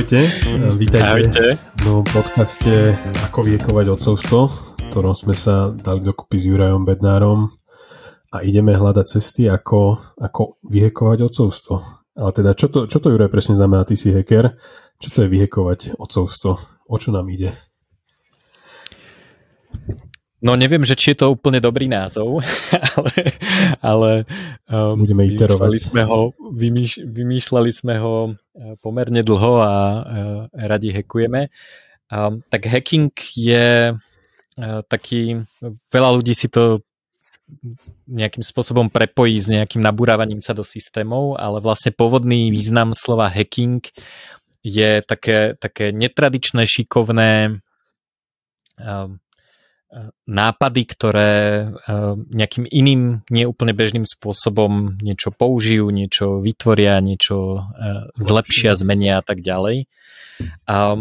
Ahojte, vítajte Ahojte. v podcaste Ako viekovať odcovstvo, v ktorom sme sa dali dokopy s Jurajom Bednárom a ideme hľadať cesty, ako, ako vyhekovať odcovstvo. Ale teda, čo to, čo to Juraj presne znamená? Ty si hacker. Čo to je vyhekovať odcovstvo? O čo nám ide? No neviem, že či je to úplne dobrý názov, ale, ale um, Budeme iterovať. Vymýšľali sme ho, vymýš, vymýšľali sme ho uh, pomerne dlho a uh, radi hackujeme. Um, tak hacking je uh, taký, veľa ľudí si to nejakým spôsobom prepojí s nejakým nabúravaním sa do systémov, ale vlastne pôvodný význam slova hacking je také, také netradičné, šikovné um, nápady, ktoré eh, nejakým iným, neúplne bežným spôsobom niečo použijú, niečo vytvoria, niečo eh, zlepšia, zmenia a tak ďalej. A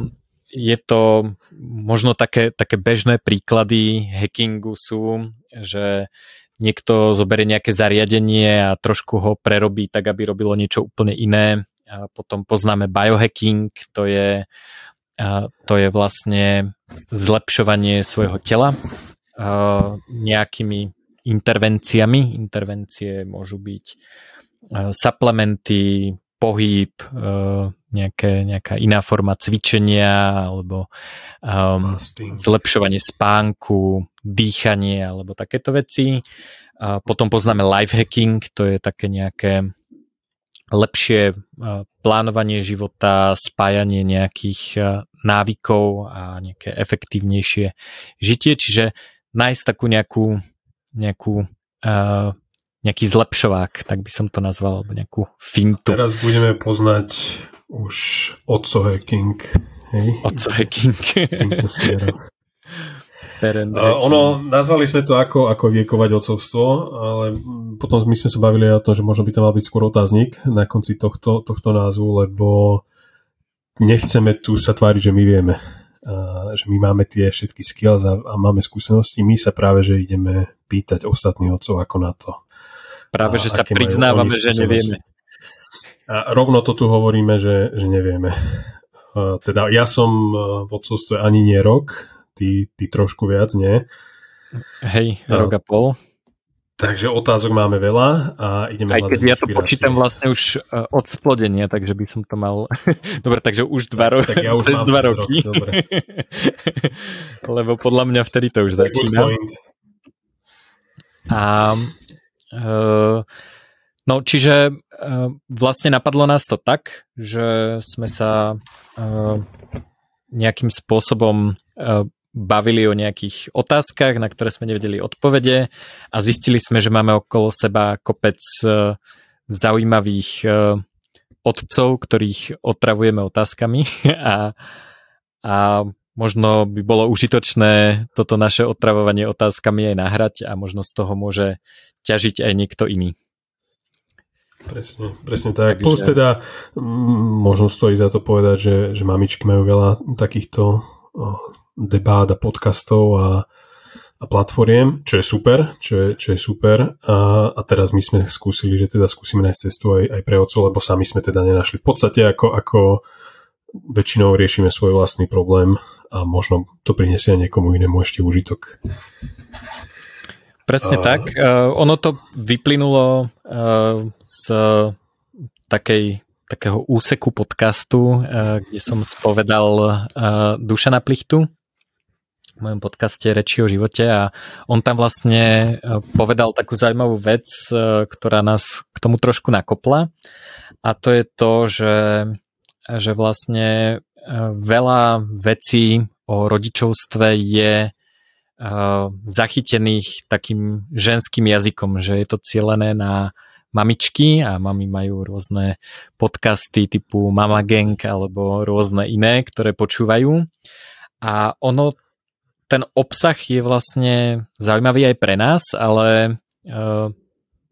je to možno také, také bežné príklady hackingu sú, že niekto zoberie nejaké zariadenie a trošku ho prerobí tak, aby robilo niečo úplne iné. A potom poznáme biohacking, to je a to je vlastne zlepšovanie svojho tela nejakými intervenciami. Intervencie môžu byť suplementy, pohyb, nejaké, nejaká iná forma cvičenia alebo um, zlepšovanie spánku, dýchanie alebo takéto veci. A potom poznáme life hacking, to je také nejaké lepšie plánovanie života, spájanie nejakých návykov a nejaké efektívnejšie žitie, čiže nájsť takú nejakú, nejakú uh, nejaký zlepšovák, tak by som to nazval, alebo nejakú fintu. Teraz budeme poznať už Otco hacking. Hej? Otco hacking. Uh, ono, nazvali sme to ako, ako viekovať ocovstvo, ale potom my sme sa bavili o tom, že možno by to mal byť skôr otáznik na konci tohto, tohto názvu, lebo nechceme tu sa tváriť, že my vieme. A, že my máme tie všetky skills a, a máme skúsenosti. My sa práve, že ideme pýtať ostatných otcov ako na to. Práve, a, že sa priznávame, že nevieme. A rovno to tu hovoríme, že, že nevieme. A, teda ja som v odcovstve ani nie rok, ty, ty trošku viac, nie? Hej, rok a pol. Takže otázok máme veľa a ideme Aj keď ja to počítam vlastne už uh, od splodenia, takže by som to mal... Dobre, takže už dva, ro- tak ja už mám dva roky. Rok, dobre. Lebo podľa mňa vtedy to už začína. A uh, no, čiže uh, vlastne napadlo nás to tak, že sme sa uh, nejakým spôsobom uh, bavili o nejakých otázkach, na ktoré sme nevedeli odpovede a zistili sme, že máme okolo seba kopec e, zaujímavých e, otcov, ktorých otravujeme otázkami a, a možno by bolo užitočné toto naše otravovanie otázkami aj nahrať a možno z toho môže ťažiť aj niekto iný. Presne, presne tak. Takže... Plus teda možno stojí za to povedať, že, že mamičky majú veľa takýchto debát a podcastov a, a platformiem, čo je super, čo je, čo je super. A, a teraz my sme skúsili, že teda skúsime nájsť cestu aj, aj pre otcov, lebo sami sme teda nenašli. V podstate ako, ako väčšinou riešime svoj vlastný problém a možno to prinesie niekomu inému ešte užitok. Presne uh, tak. Uh, ono to vyplynulo uh, z takej takého úseku podcastu, uh, kde som spovedal Dušana Plichtu, v mojom podcaste Reči o živote a on tam vlastne e, povedal takú zaujímavú vec, e, ktorá nás k tomu trošku nakopla a to je to, že, že vlastne e, veľa vecí o rodičovstve je zachytených takým ženským jazykom, že je to cielené na mamičky a mami majú rôzne podcasty typu Mama Gang alebo rôzne iné, ktoré počúvajú. A ono ten obsah je vlastne zaujímavý aj pre nás, ale uh,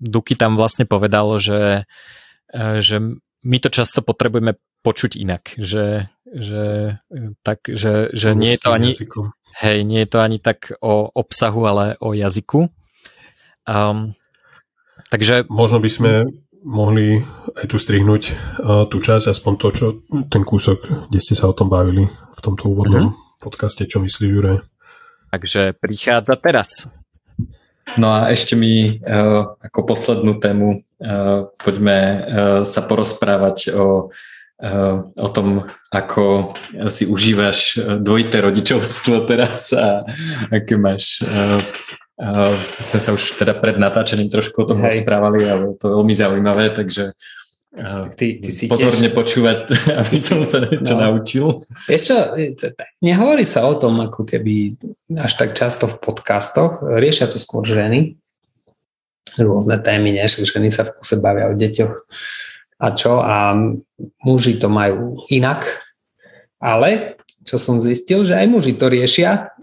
Duky tam vlastne povedal, že, uh, že my to často potrebujeme počuť inak, že, že, tak, že, že nie je to ani hej, nie je to ani tak o obsahu, ale o jazyku. Um, takže... Možno by sme mohli aj tu strihnúť uh, tú časť, aspoň to, čo ten kúsok, kde ste sa o tom bavili v tomto úvodnom uh-huh. podcaste, čo myslíš, Juraj? Takže prichádza teraz. No a ešte mi uh, ako poslednú tému uh, poďme uh, sa porozprávať o, o tom, ako si užívaš dvojité rodičovstvo teraz a aké máš sme sa už teda pred natáčením trošku o tom Hej. rozprávali, ale to je veľmi zaujímavé, takže ty, ty si pozorne tiež... počúvať, aby som sa niečo no. naučil. Ešte, nehovorí sa o tom ako keby až tak často v podcastoch, riešia to skôr ženy, rôzne témy, nie? ženy sa v kuse bavia o deťoch a čo a muži to majú inak, ale čo som zistil, že aj muži to riešia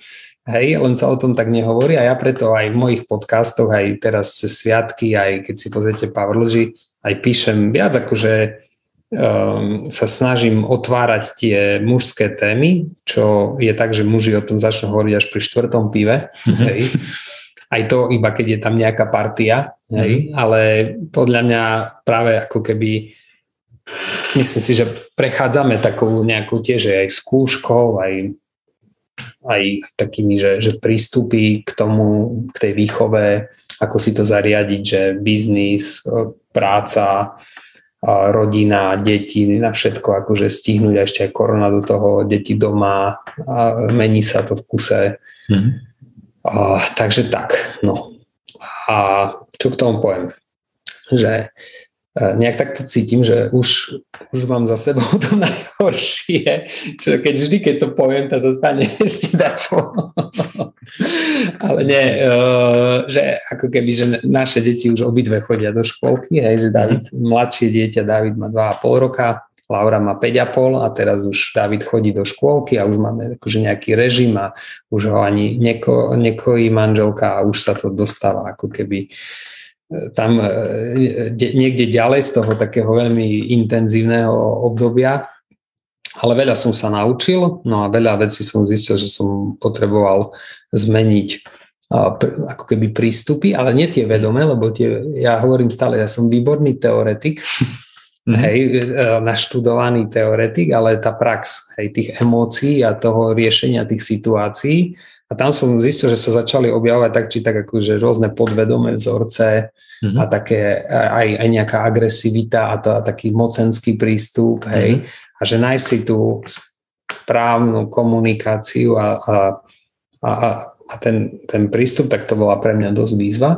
Hej, len sa o tom tak nehovorí a ja preto aj v mojich podcastoch, aj teraz cez sviatky, aj keď si pozriete Powerlogy, aj píšem viac akože um, sa snažím otvárať tie mužské témy, čo je tak, že muži o tom začnú hovoriť až pri štvrtom pive. Mm-hmm. Hej. Aj to iba keď je tam nejaká partia, hej. Mm-hmm. ale podľa mňa práve ako keby myslím si, že prechádzame takou nejakou tiež aj skúškou, aj aj takými, že, že prístupy k tomu, k tej výchove, ako si to zariadiť, že biznis, práca, rodina, deti, na všetko akože stihnúť a ešte aj korona do toho, deti doma a mení sa to v kuse. Mm. A, takže tak, no. A čo k tomu poviem? Že nejak takto cítim, že už, už mám za sebou to najhoršie, čo keď vždy, keď to poviem, to sa stane ešte dačo. Ale nie, uh, že ako keby, že naše deti už obidve chodia do škôlky, hej, že David, mladšie dieťa, David má 2,5 roka, Laura má 5,5 a teraz už David chodí do škôlky a už máme akože nejaký režim a už ho ani neko, nekojí manželka a už sa to dostáva ako keby uh, tam e, niekde ďalej z toho takého veľmi intenzívneho obdobia, ale veľa som sa naučil, no a veľa vecí som zistil, že som potreboval zmeniť ako keby prístupy, ale nie tie vedomé, lebo tie, ja hovorím stále, ja som výborný teoretik, mm-hmm. hej, e, naštudovaný teoretik, ale tá prax, hej, tých emócií a toho riešenia tých situácií a tam som zistil, že sa začali objavovať tak či tak akože rôzne podvedomé vzorce mm-hmm. a také aj, aj nejaká agresivita a, to, a taký mocenský prístup, hej. Mm-hmm. A že nájsť si tú správnu komunikáciu a, a, a, a ten, ten prístup, tak to bola pre mňa dosť výzva.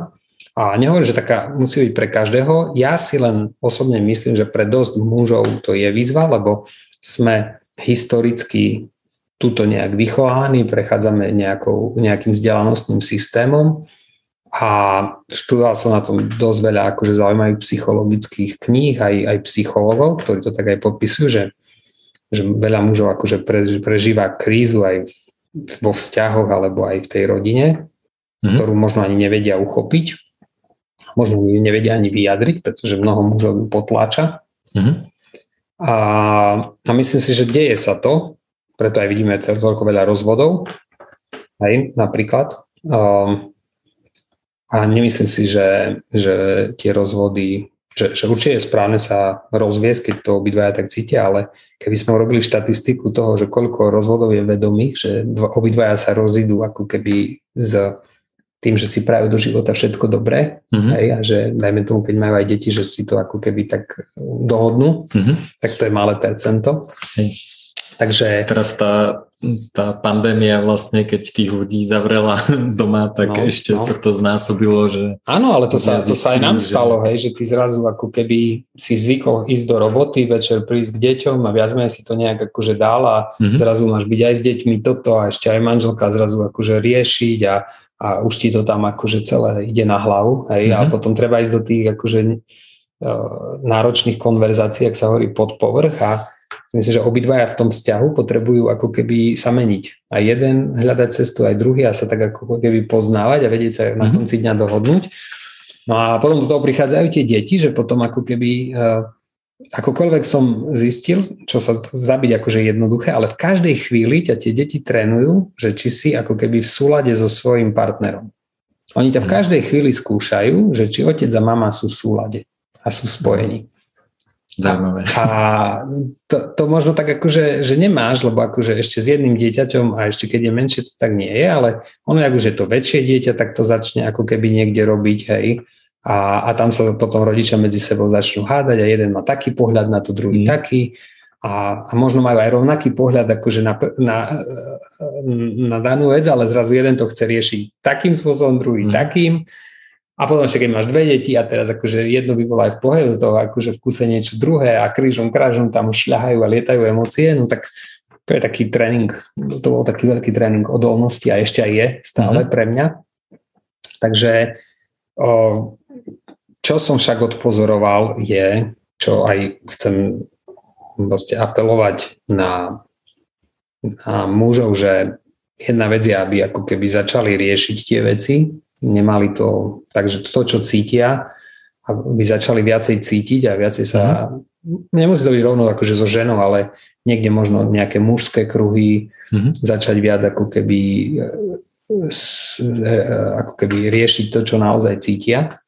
A nehovorím, že taká musí byť pre každého. Ja si len osobne myslím, že pre dosť mužov to je výzva, lebo sme historicky tuto nejak vychovaní, prechádzame nejakou, nejakým vzdelanostným systémom a študoval som na tom dosť veľa akože zaujímavých psychologických kníh, aj, aj psychologov, ktorí to tak aj podpisujú, že, že veľa mužov akože prežíva krízu aj v, vo vzťahoch alebo aj v tej rodine, mm-hmm. ktorú možno ani nevedia uchopiť, možno ju nevedia ani vyjadriť, pretože mnoho mužov ju potláča. Mm-hmm. A, a myslím si, že deje sa to, preto aj vidíme toľko veľa rozvodov, aj napríklad. Um, a nemyslím si, že, že tie rozvody, že, že určite je správne sa rozviesť, keď to obidvaja tak cítia, ale keby sme urobili štatistiku toho, že koľko rozvodov je vedomých, že obidvaja sa rozidú ako keby s tým, že si prajú do života všetko dobré mm-hmm. hej, a že dajme tomu, keď majú aj deti, že si to ako keby tak dohodnú, mm-hmm. tak to je malé percento. Hej. Takže... Teraz tá, tá pandémia vlastne, keď tých ľudí zavrela doma, tak no, ešte no. sa to znásobilo, že... Áno, ale to sa, to sa aj nám že... stalo, hej, že ty zrazu ako keby si zvykol ísť do roboty, večer prísť k deťom a viac menej si to nejak akože dal a mm-hmm. zrazu máš byť aj s deťmi toto a ešte aj manželka zrazu akože riešiť a, a už ti to tam akože celé ide na hlavu, hej, mm-hmm. a potom treba ísť do tých akože e, náročných konverzácií, ak sa hovorí pod povrch a Myslím, že obidvaja v tom vzťahu potrebujú ako keby sa meniť. A jeden hľadať cestu, aj druhý a sa tak ako keby poznávať a vedieť sa na mhm. konci dňa dohodnúť. No a potom do toho prichádzajú tie deti, že potom ako keby uh, akokoľvek som zistil, čo sa zabiť akože jednoduché, ale v každej chvíli ťa tie deti trénujú, že či si ako keby v súlade so svojím partnerom. Oni ťa v mhm. každej chvíli skúšajú, že či otec a mama sú v súlade. a sú spojení. Zaujímavé. A to, to možno tak akože, že nemáš, lebo akože ešte s jedným dieťaťom a ešte keď je menšie, to tak nie je, ale ono, ak už je to väčšie dieťa, tak to začne ako keby niekde robiť, hej. A, a tam sa potom rodičia medzi sebou začnú hádať a jeden má taký pohľad na to, druhý mm. taký. A, a možno majú aj rovnaký pohľad akože na, na, na danú vec, ale zrazu jeden to chce riešiť takým spôsobom, druhý mm. takým a potom ešte keď máš dve deti a teraz akože jedno by bolo aj v pohľadu toho, akože v kuse niečo druhé a krížom krážom tam šľahajú a lietajú emócie, no tak to je taký tréning, to bol taký veľký tréning odolnosti a ešte aj je stále mm-hmm. pre mňa. Takže o, čo som však odpozoroval je, čo aj chcem proste apelovať na, na mužov, že jedna vec je, aby ako keby začali riešiť tie veci, nemali to, takže to, čo cítia, aby začali viacej cítiť a viacej sa, mm-hmm. nemusí to byť rovno akože so ženou, ale niekde možno nejaké mužské kruhy, mm-hmm. začať viac ako keby e, ako keby riešiť to, čo naozaj cítia.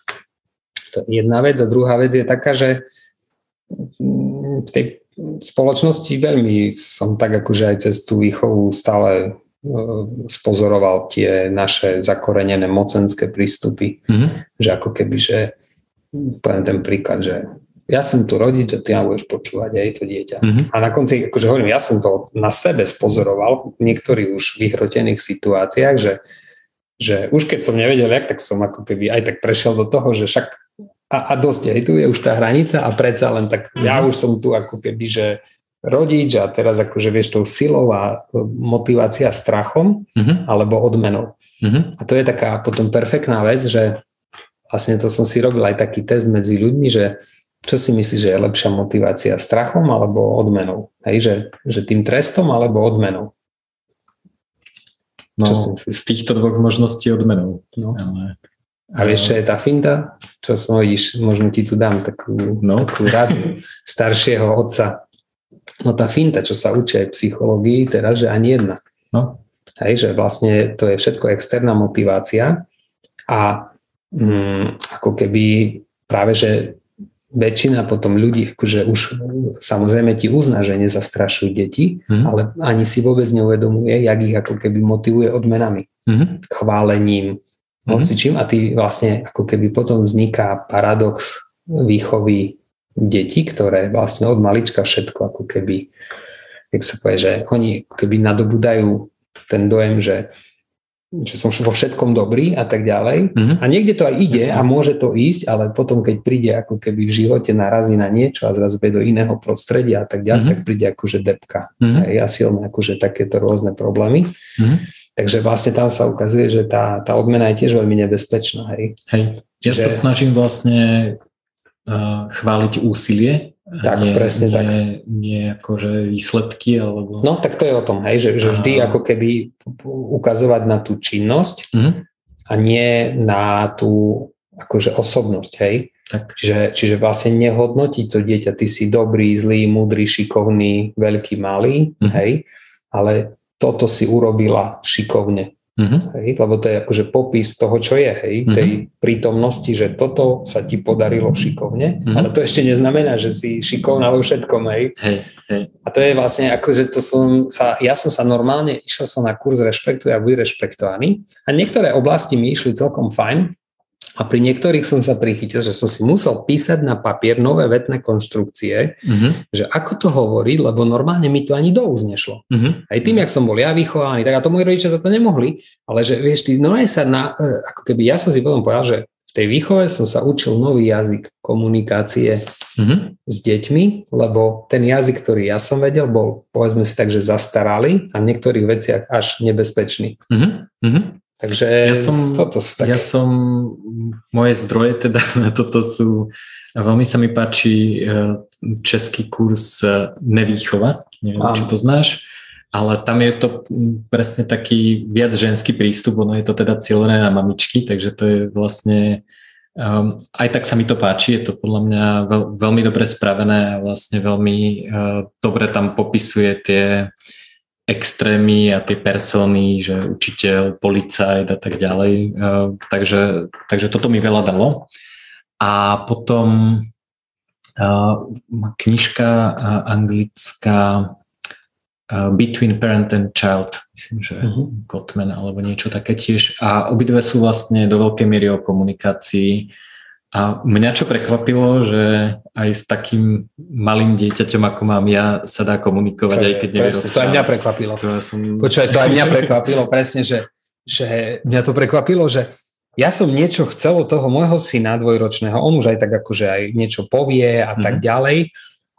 To je jedna vec. A druhá vec je taká, že v tej spoločnosti veľmi som tak akože aj cez tú výchovu stále spozoroval tie naše zakorenené mocenské prístupy, mm-hmm. že ako keby, že poviem ten príklad, že ja som tu rodič a ty ma budeš počúvať aj to dieťa. Mm-hmm. A na konci, akože hovorím, ja som to na sebe spozoroval v niektorých už vyhrotených situáciách, že, že už keď som nevedel jak, tak som ako keby aj tak prešiel do toho, že však a, a dosť, aj tu je už tá hranica a predsa len tak mm-hmm. ja už som tu ako keby, že rodič a teraz akože vieš tou silou a motivácia strachom uh-huh. alebo odmenou. Uh-huh. A to je taká potom perfektná vec, že vlastne to som si robil aj taký test medzi ľuďmi, že čo si myslíš, že je lepšia motivácia strachom alebo odmenou? Hej, že, že tým trestom alebo odmenou? No, z týchto dvoch možností odmenou. No. Ale... A vieš, čo je tá finta? Čo som vidíš, možno ti tu dám takú, no. takú radu staršieho otca. No tá finta, čo sa učí aj psychológii, teda, že ani jedna. No. Hej, že vlastne to je všetko externá motivácia a mm, ako keby práve, že väčšina potom ľudí, akože už samozrejme ti uzná, že nezastrašujú deti, mm. ale ani si vôbec neuvedomuje, jak ich ako keby motivuje odmenami, mm. chválením, mm. čím a ty vlastne ako keby potom vzniká paradox výchovy deti, ktoré vlastne od malička všetko ako keby, jak sa povie, že oni keby nadobudajú ten dojem, že že som vo všetkom dobrý a tak ďalej. Mm-hmm. A niekde to aj ide a môže to ísť, ale potom, keď príde ako keby v živote narazí na niečo a zrazu do iného prostredia a tak ďalej, mm-hmm. tak príde akože depka. Mm-hmm. Hej, a silné akože takéto rôzne problémy. Mm-hmm. Takže vlastne tam sa ukazuje, že tá, tá odmena je tiež veľmi nebezpečná. Hej. Hej. Ja že... sa snažím vlastne chváliť úsilie. Tak, nie, presne nie, tak. Nie akože výsledky, alebo... No, tak to je o tom, hej, že, že vždy ako keby ukazovať na tú činnosť mm-hmm. a nie na tú akože osobnosť, hej. Tak. Čiže, čiže vlastne nehodnotiť to dieťa, ty si dobrý, zlý, múdry, šikovný, veľký, malý, mm-hmm. hej, ale toto si urobila šikovne. Mm-hmm. Hej, lebo to je akože popis toho, čo je, hej, mm-hmm. tej prítomnosti, že toto sa ti podarilo šikovne, mm-hmm. ale to ešte neznamená, že si šikovná vo všetkom, hej. Hej, hej. A to je vlastne ako, že to som sa, ja som sa normálne, išiel som na kurz Rešpektuj a buď rešpektovaný a niektoré oblasti mi išli celkom fajn, a pri niektorých som sa prichytil, že som si musel písať na papier nové vetné konštrukcie, mm-hmm. že ako to hovoriť, lebo normálne mi to ani do úz nešlo. Mm-hmm. Aj tým, jak som bol ja vychovaný, tak a to moji rodičia za to nemohli, ale že vieš, ty, no aj sa na, e, ako keby ja som si potom povedal, že v tej výchove som sa učil nový jazyk komunikácie mm-hmm. s deťmi, lebo ten jazyk, ktorý ja som vedel, bol povedzme si tak, že zastaralý a v niektorých veciach až nebezpečný. Mm-hmm. Takže ja som, toto sú také. Ja som, moje zdroje teda na toto sú, veľmi sa mi páči e, český kurz e, Nevýchova, neviem, Áno. či poznáš, ale tam je to presne taký viac ženský prístup, ono je to teda cieľené na mamičky, takže to je vlastne um, aj tak sa mi to páči, je to podľa mňa veľ, veľmi dobre spravené a vlastne veľmi uh, dobre tam popisuje tie extrémy a tie persony, že učiteľ, policajt a tak ďalej. Takže, takže toto mi veľa dalo. A potom knižka anglická Between Parent and Child, myslím, že uh-huh. Gottman alebo niečo také tiež. A obidve sú vlastne do veľkej miery o komunikácii. A mňa čo prekvapilo, že aj s takým malým dieťaťom, ako mám ja, sa dá komunikovať, čo aj keď nevie To aj mňa prekvapilo. To ja som... Počúvaj, to aj mňa prekvapilo, presne, že, že mňa to prekvapilo, že ja som niečo chcel od toho môjho syna dvojročného, on už aj tak akože aj niečo povie a mm-hmm. tak mhm. ďalej.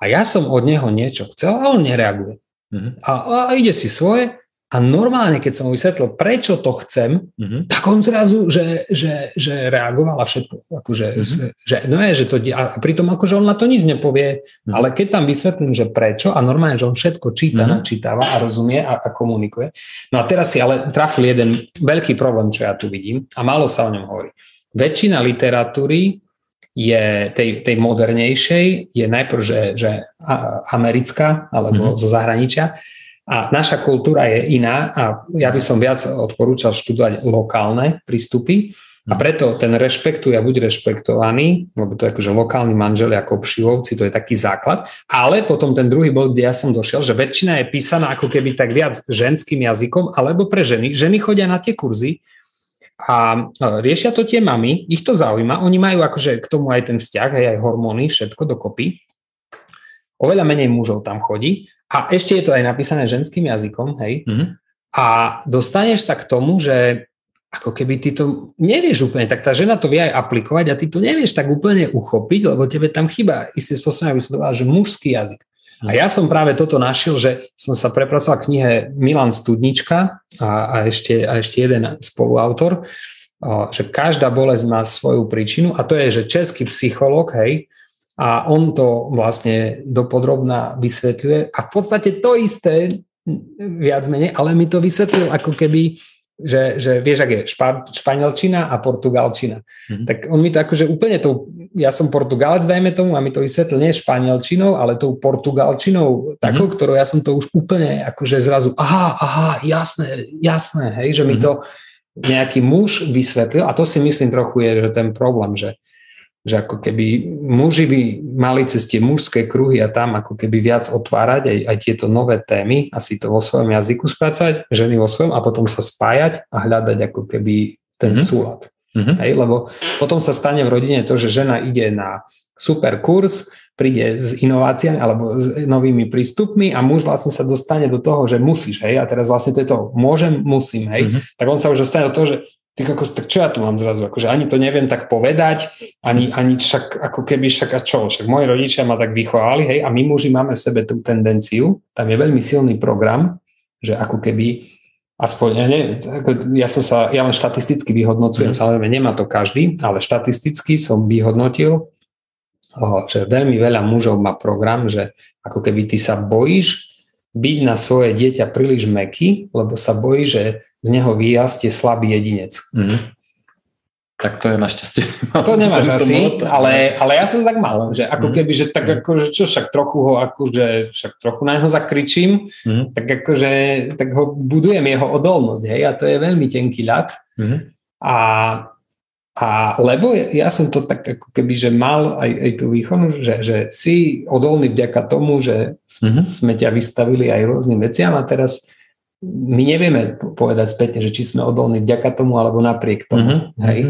A ja som od neho niečo chcel a on nereaguje. Mm-hmm. A, a ide si svoje a normálne, keď som mu vysvetlil, prečo to chcem, mm-hmm. tak on zrazu, že, že, že reagoval a všetko. Akože, mm-hmm. že, no je, že to, a pritom akože on na to nič nepovie, mm-hmm. ale keď tam vysvetlím, že prečo a normálne, že on všetko číta, mm-hmm. načítava a rozumie a, a komunikuje. No a teraz si ale trafil jeden veľký problém, čo ja tu vidím a málo sa o ňom hovorí. Väčšina literatúry je tej, tej modernejšej, je najprv, že, že americká alebo mm-hmm. zo zahraničia a naša kultúra je iná a ja by som viac odporúčal študovať lokálne prístupy a preto ten rešpektuje a buď rešpektovaný, lebo to je akože lokálni manželi ako pšivovci, to je taký základ, ale potom ten druhý bod, kde ja som došiel, že väčšina je písaná ako keby tak viac ženským jazykom alebo pre ženy. Ženy chodia na tie kurzy a riešia to tie mamy, ich to zaujíma, oni majú akože k tomu aj ten vzťah, aj, aj hormóny, všetko dokopy. Oveľa menej mužov tam chodí a ešte je to aj napísané ženským jazykom, hej. Mm-hmm. A dostaneš sa k tomu, že ako keby ty to nevieš úplne, tak tá žena to vie aj aplikovať a ty to nevieš tak úplne uchopiť, lebo tebe tam chyba istým spôsobom, aby som povedal, že mužský jazyk. A ja som práve toto našiel, že som sa prepracoval k knihe Milan Studnička a, a, ešte, a ešte jeden spoluautor, že každá bolesť má svoju príčinu a to je, že český psycholog, hej, a on to vlastne dopodrobná vysvetľuje a v podstate to isté viac menej, ale mi to vysvetlil ako keby, že, že vieš, ak je špa, španielčina a portugalčina. Mm-hmm. Tak on mi to akože úplne to, ja som portugalec, dajme tomu, a mi to vysvetlil nie španielčinou, ale tou portugalčinou takou, mm-hmm. ktorou ja som to už úplne akože zrazu, aha, aha, jasné, jasné, hej, že mm-hmm. mi to nejaký muž vysvetlil a to si myslím trochu je, že ten problém, že že ako keby muži by mali cez tie mužské kruhy a tam ako keby viac otvárať aj, aj tieto nové témy a si to vo svojom jazyku spracovať, ženy vo svojom a potom sa spájať a hľadať ako keby ten mm-hmm. súlad. Mm-hmm. Hej, lebo potom sa stane v rodine to, že žena ide na super kurz, príde s inováciami alebo s novými prístupmi a muž vlastne sa dostane do toho, že musíš, hej, a teraz vlastne to je to môžem, musím, hej, mm-hmm. tak on sa už dostane do toho, že ty kokos, tak čo ja tu mám zrazu, akože ani to neviem tak povedať, ani, ani však ako keby však a čo, však moji rodičia ma tak vychovali, hej, a my muži máme v sebe tú tendenciu, tam je veľmi silný program, že ako keby aspoň, ja, ne, ja som sa, ja len štatisticky vyhodnocujem, mm. samozrejme nemá to každý, ale štatisticky som vyhodnotil, že veľmi veľa mužov má program, že ako keby ty sa bojíš byť na svoje dieťa príliš meký, lebo sa bojí, že z neho vyrastie slabý jedinec. Mm. Tak to je našťastie. To nemáš asi, ale, ale ja som tak mal, že ako mm. keby, že tak mm. ako, že čo však trochu ho, akože však trochu na neho zakričím, mm. tak akože, tak ho budujem jeho odolnosť, hej, a to je veľmi tenký ľad. Mm. A, a lebo ja som to tak ako keby, že mal aj, aj tú výchonu, že, že si odolný vďaka tomu, že mm. sme ťa vystavili aj rôznym veciam a teraz my nevieme povedať spätne, že či sme odolní vďaka tomu alebo napriek tomu. Mm-hmm. Hej?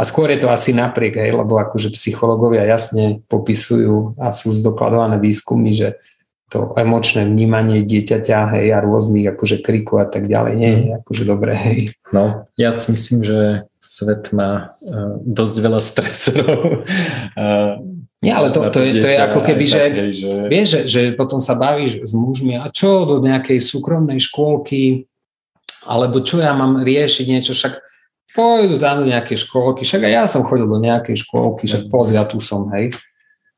A skôr je to asi napriek, hej, lebo akože psychológovia jasne popisujú a sú zdokladované výskumy, že to emočné vnímanie dieťaťa hej, a rôznych akože kriku a tak ďalej nie je mhm. akože dobré. Hej. No, ja si myslím, že svet má uh, dosť veľa stresorov. Uh, Nie, ale to, to, je, to je ako keby, že, takej, že... vieš, že, že potom sa bavíš s mužmi a čo do nejakej súkromnej škôlky, alebo čo ja mám riešiť niečo, však pôjdu tam do nejakej škôlky, však aj ja som chodil do nejakej škôlky, však pozri, ja tu som, hej.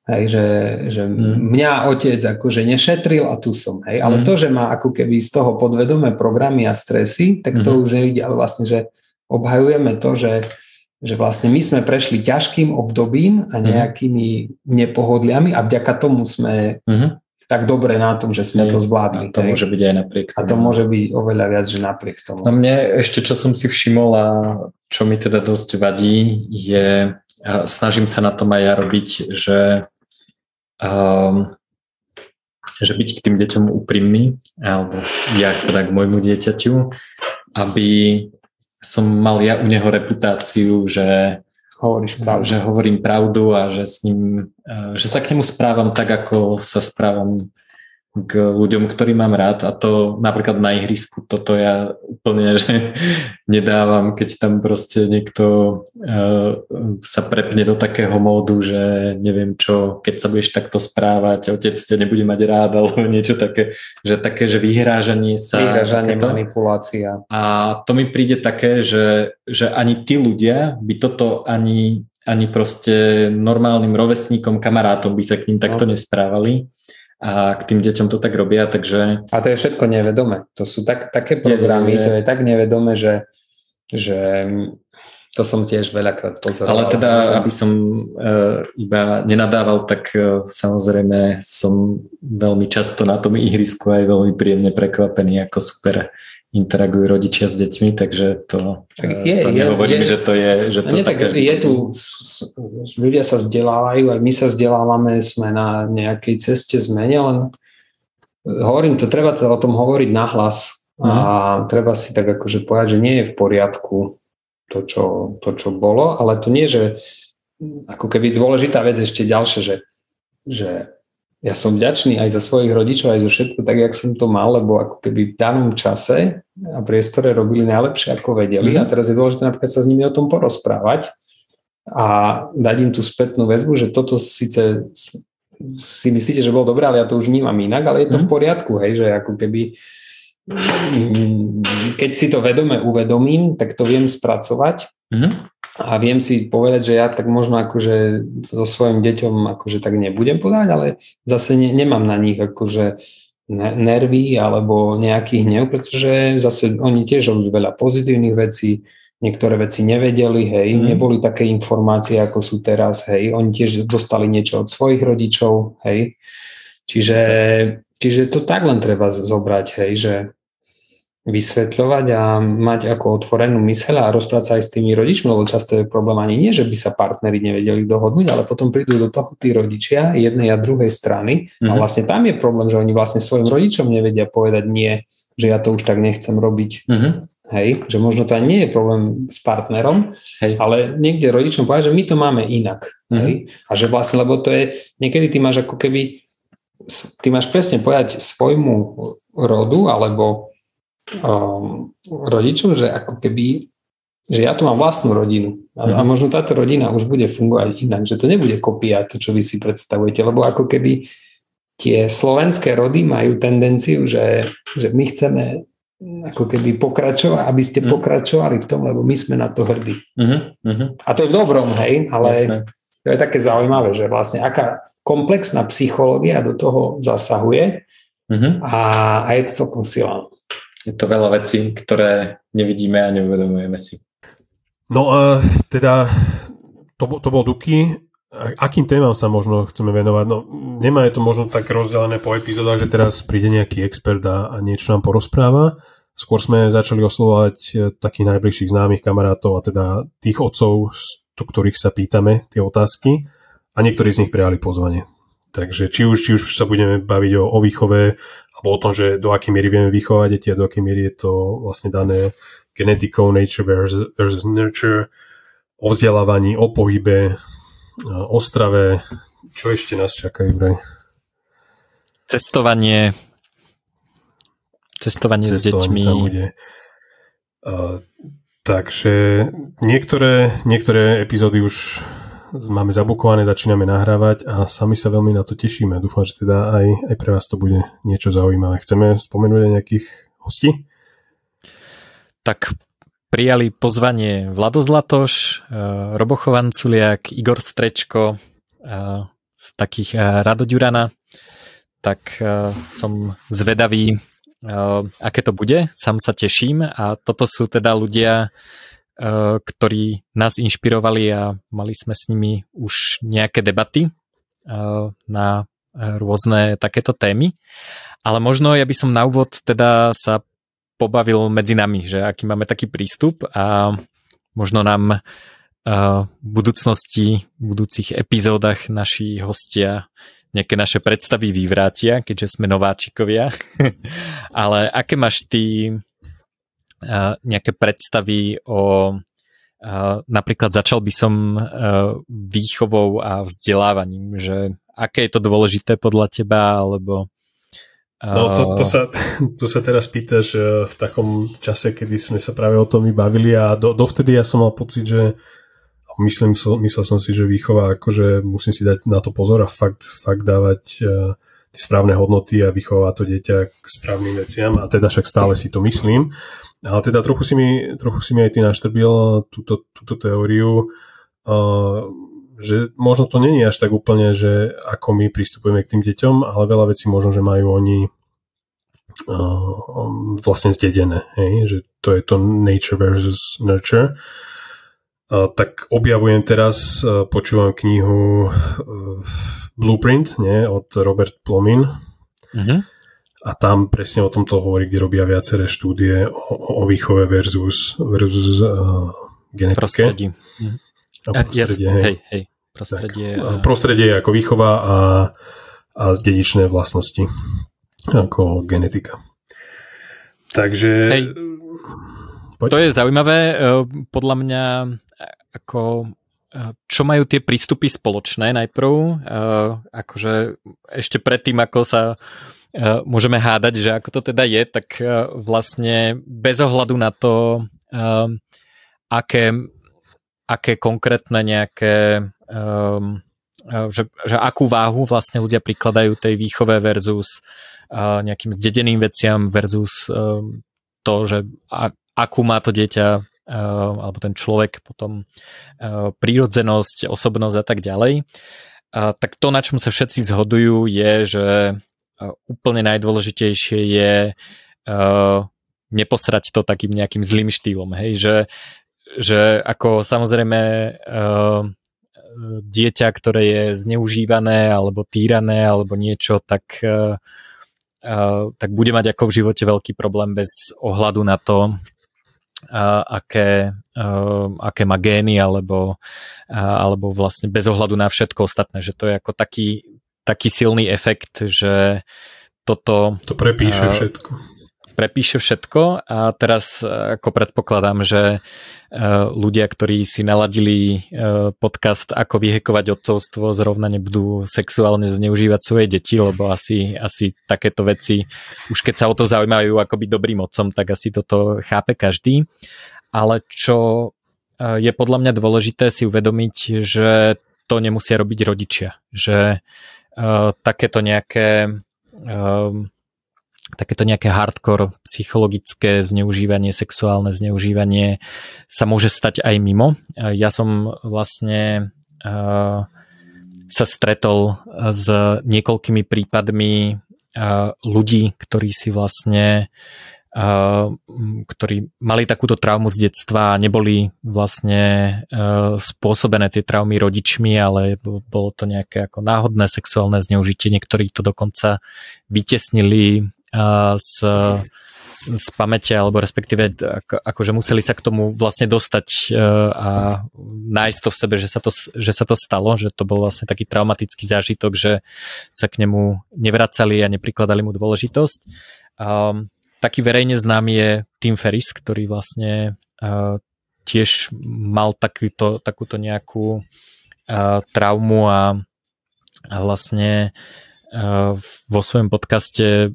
Hej, že, že hmm. mňa otec akože nešetril a tu som, hej. Ale hmm. to, že má ako keby z toho podvedomé programy a stresy, tak to hmm. už nevidí, ale vlastne, že obhajujeme to, že že vlastne my sme prešli ťažkým obdobím a mhm. nejakými nepohodliami a vďaka tomu sme uh-huh. tak dobre na tom, že sme to zvládli. A to môže byť aj napriek tomu. A to môže byť oveľa viac, že napriek tomu. No mne ešte, čo som si všimol a čo mi teda dosť vadí, je, a snažím sa na tom aj ja robiť, že um, že byť k tým deťom úprimný, alebo ja teda k môjmu dieťaťu, aby som mal ja u neho reputáciu, že Hovoríš pravdu. že hovorím pravdu a že s ním, že sa k nemu správam tak, ako sa správam k ľuďom, ktorí mám rád a to napríklad na ihrisku, toto ja úplne že nedávam, keď tam proste niekto uh, sa prepne do takého módu, že neviem čo, keď sa budeš takto správať, otec ťa nebude mať rád alebo niečo také, že také, že vyhrážanie sa. Vyhrážanie, takéto. manipulácia. A to mi príde také, že, že ani tí ľudia by toto ani ani proste normálnym rovesníkom, kamarátom by sa k ním takto no. nesprávali a k tým deťom to tak robia, takže... A to je všetko nevedome. To sú tak, také programy, je, je, je. to je tak nevedome, že, že to som tiež veľakrát pozoroval. Ale teda, aby som uh, iba nenadával, tak uh, samozrejme som veľmi často na tom ihrisku aj veľmi príjemne prekvapený, ako super interagujú rodičia s deťmi, takže to, tak e, je, to nehovorím, je, že to je... Že to nie, tak je tu, ľudia sa vzdelávajú, aj my sa vzdelávame, sme na nejakej ceste zmene, len hovorím to, treba to o tom hovoriť nahlas a mm. treba si tak akože povedať, že nie je v poriadku to čo, to, čo bolo, ale to nie, že ako keby dôležitá vec ešte ďalšie, že, že ja som vďačný aj za svojich rodičov, aj za všetko tak, jak som to mal, lebo ako keby v danom čase a priestore robili najlepšie, ako vedeli. Mm. A teraz je dôležité napríklad sa s nimi o tom porozprávať a dať im tú spätnú väzbu, že toto síce si myslíte, že bolo dobré, ale ja to už vnímam inak, ale je to mm. v mhm. poriadku, hej, že ako keby keď si to vedome uvedomím, tak to viem spracovať mm-hmm. A viem si povedať, že ja tak možno akože so svojim deťom akože tak nebudem povedať, ale zase ne, nemám na nich akože nervy alebo nejaký hnev, pretože zase oni tiež robili veľa pozitívnych vecí, niektoré veci nevedeli, hej, mm. neboli také informácie, ako sú teraz, hej, oni tiež dostali niečo od svojich rodičov, hej, čiže Čiže to tak len treba zobrať, hej, že vysvetľovať a mať ako otvorenú myseľ a rozprávať sa aj s tými rodičmi, lebo často je problém ani nie, že by sa partneri nevedeli dohodnúť, ale potom prídu do toho tí rodičia jednej a druhej strany mm-hmm. a mhm. vlastne tam je problém, že oni vlastne svojim rodičom nevedia povedať nie, že ja to už tak nechcem robiť. Mm-hmm. Hej, že možno to ani nie je problém s partnerom, hej. ale niekde rodičom povedať, že my to máme inak. Mm-hmm. Hej, a že vlastne, lebo to je, niekedy ty máš ako keby ty máš presne povedať svojmu rodu alebo um, rodičom, že ako keby že ja tu mám vlastnú rodinu a, a mhm. možno táto rodina už bude fungovať inak, že to nebude kopia to, čo vy si predstavujete, lebo ako keby tie slovenské rody majú tendenciu, že, že my chceme ako keby pokračovať, aby ste mm. pokračovali v tom, lebo my sme na to hrdí. Mm-hmm. A to je v dobrom, hej, ale Jasne. to je také zaujímavé, že vlastne aká, komplexná psychológia do toho zasahuje mm-hmm. a, a je to celkom silná. Je to veľa vecí, ktoré nevidíme a neuvedomujeme si. No a teda to, to bol Duky. Akým témam sa možno chceme venovať? No, nemá je to možno tak rozdelené po epizódach, že teraz príde nejaký expert a, a niečo nám porozpráva. Skôr sme začali oslovať e, takých najbližších známych kamarátov a teda tých otcov, do ktorých sa pýtame tie otázky a niektorí z nich prijali pozvanie. Takže či už, či už sa budeme baviť o, o výchove, alebo o tom, že do akej miery vieme vychovať deti a do akej miery je to vlastne dané genetikou nature versus, versus nurture, o vzdelávaní, o pohybe, o strave. Čo ešte nás čaká, Ibraj? Cestovanie. Cestovanie, Cestovanie s deťmi. Tam bude. Uh, takže niektoré, niektoré epizódy už máme zabukované, začíname nahrávať a sami sa veľmi na to tešíme. Dúfam, že teda aj, aj pre vás to bude niečo zaujímavé. Chceme spomenúť aj nejakých hostí? Tak prijali pozvanie Vlado Zlatoš, eh, Robo Igor Strečko eh, z takých eh, Rado Ďurana. Tak som zvedavý, aké to bude. Sám sa teším a toto sú teda ľudia, ktorí nás inšpirovali a mali sme s nimi už nejaké debaty eh, na eh, rôzne takéto témy. Ale možno ja by som na úvod teda sa pobavil medzi nami, že aký máme taký prístup a možno nám v budúcnosti, v budúcich epizódach naši hostia nejaké naše predstavy vyvrátia, keďže sme nováčikovia. Ale aké máš ty nejaké predstavy o napríklad začal by som výchovou a vzdelávaním, že aké je to dôležité podľa teba, alebo No to, to, sa, to sa teraz pýtaš v takom čase, kedy sme sa práve o tom vybavili a do, dovtedy ja som mal pocit, že myslím, myslel som si, že výchova, akože musím si dať na to pozor a fakt, fakt dávať tie správne hodnoty a vychovať to dieťa k správnym veciam a teda však stále si to myslím. Ale teda trochu si mi, trochu si mi aj ty naštrbil túto, túto teóriu, uh, že možno to není až tak úplne, že ako my pristupujeme k tým deťom, ale veľa vecí možno, že majú oni uh, vlastne zdedené, hej? že to je to nature versus nurture. Tak objavujem teraz, uh, počúvam knihu uh, Blueprint nie? od Robert Plomin. Uh-huh. A tam presne o tomto hovorí, kde robia viaceré štúdie o, o výchove versus, versus uh, genetike. Prostredí. Uh-huh. A prostredie, yes, hej. hej, Prostredie, tak, a... prostredie ako výchova a, a dedičné vlastnosti ako genetika. Takže... Hej. Poď. To je zaujímavé. E, podľa mňa ako e, čo majú tie prístupy spoločné najprv, e, akože ešte predtým, ako sa môžeme hádať, že ako to teda je, tak vlastne bez ohľadu na to, aké aké konkrétne nejaké že, že akú váhu vlastne ľudia prikladajú tej výchove versus nejakým zdedeným veciam versus to, že akú má to dieťa alebo ten človek potom uh, prírodzenosť, osobnosť a tak ďalej. Tak to, na čom sa všetci zhodujú, je, že uh, úplne najdôležitejšie je uh, neposrať to takým nejakým zlým štýlom. Hej, že že ako samozrejme uh, dieťa, ktoré je zneužívané alebo týrané alebo niečo, tak, tak bude mať ako v živote veľký problém bez ohľadu na to, aké, uh, aké má gény alebo, alebo vlastne bez ohľadu na všetko ostatné, že to je ako taký, taký silný efekt, že toto... To prepíše všetko. prepíše všetko a teraz ako predpokladám, že ľudia, ktorí si naladili e, podcast Ako vyhekovať otcovstvo, zrovna nebudú sexuálne zneužívať svoje deti, lebo asi, asi takéto veci, už keď sa o to zaujímajú ako byť dobrým otcom, tak asi toto chápe každý. Ale čo je podľa mňa dôležité si uvedomiť, že to nemusia robiť rodičia. Že uh, takéto nejaké um, takéto nejaké hardcore psychologické zneužívanie, sexuálne zneužívanie sa môže stať aj mimo. Ja som vlastne uh, sa stretol s niekoľkými prípadmi ľudí, ktorí si vlastne ktorí mali takúto traumu z detstva a neboli vlastne uh, spôsobené tie traumy rodičmi, ale bolo to nejaké ako náhodné sexuálne zneužitie. Niektorí to dokonca vytesnili z, z pamäte, alebo respektíve ako, akože museli sa k tomu vlastne dostať e, a nájsť to v sebe, že sa to, že sa to stalo, že to bol vlastne taký traumatický zážitok, že sa k nemu nevracali a neprikladali mu dôležitosť. Um, taký verejne známy je Tim Ferris, ktorý vlastne uh, tiež mal takýto, takúto nejakú uh, traumu a, a vlastne vo svojom podcaste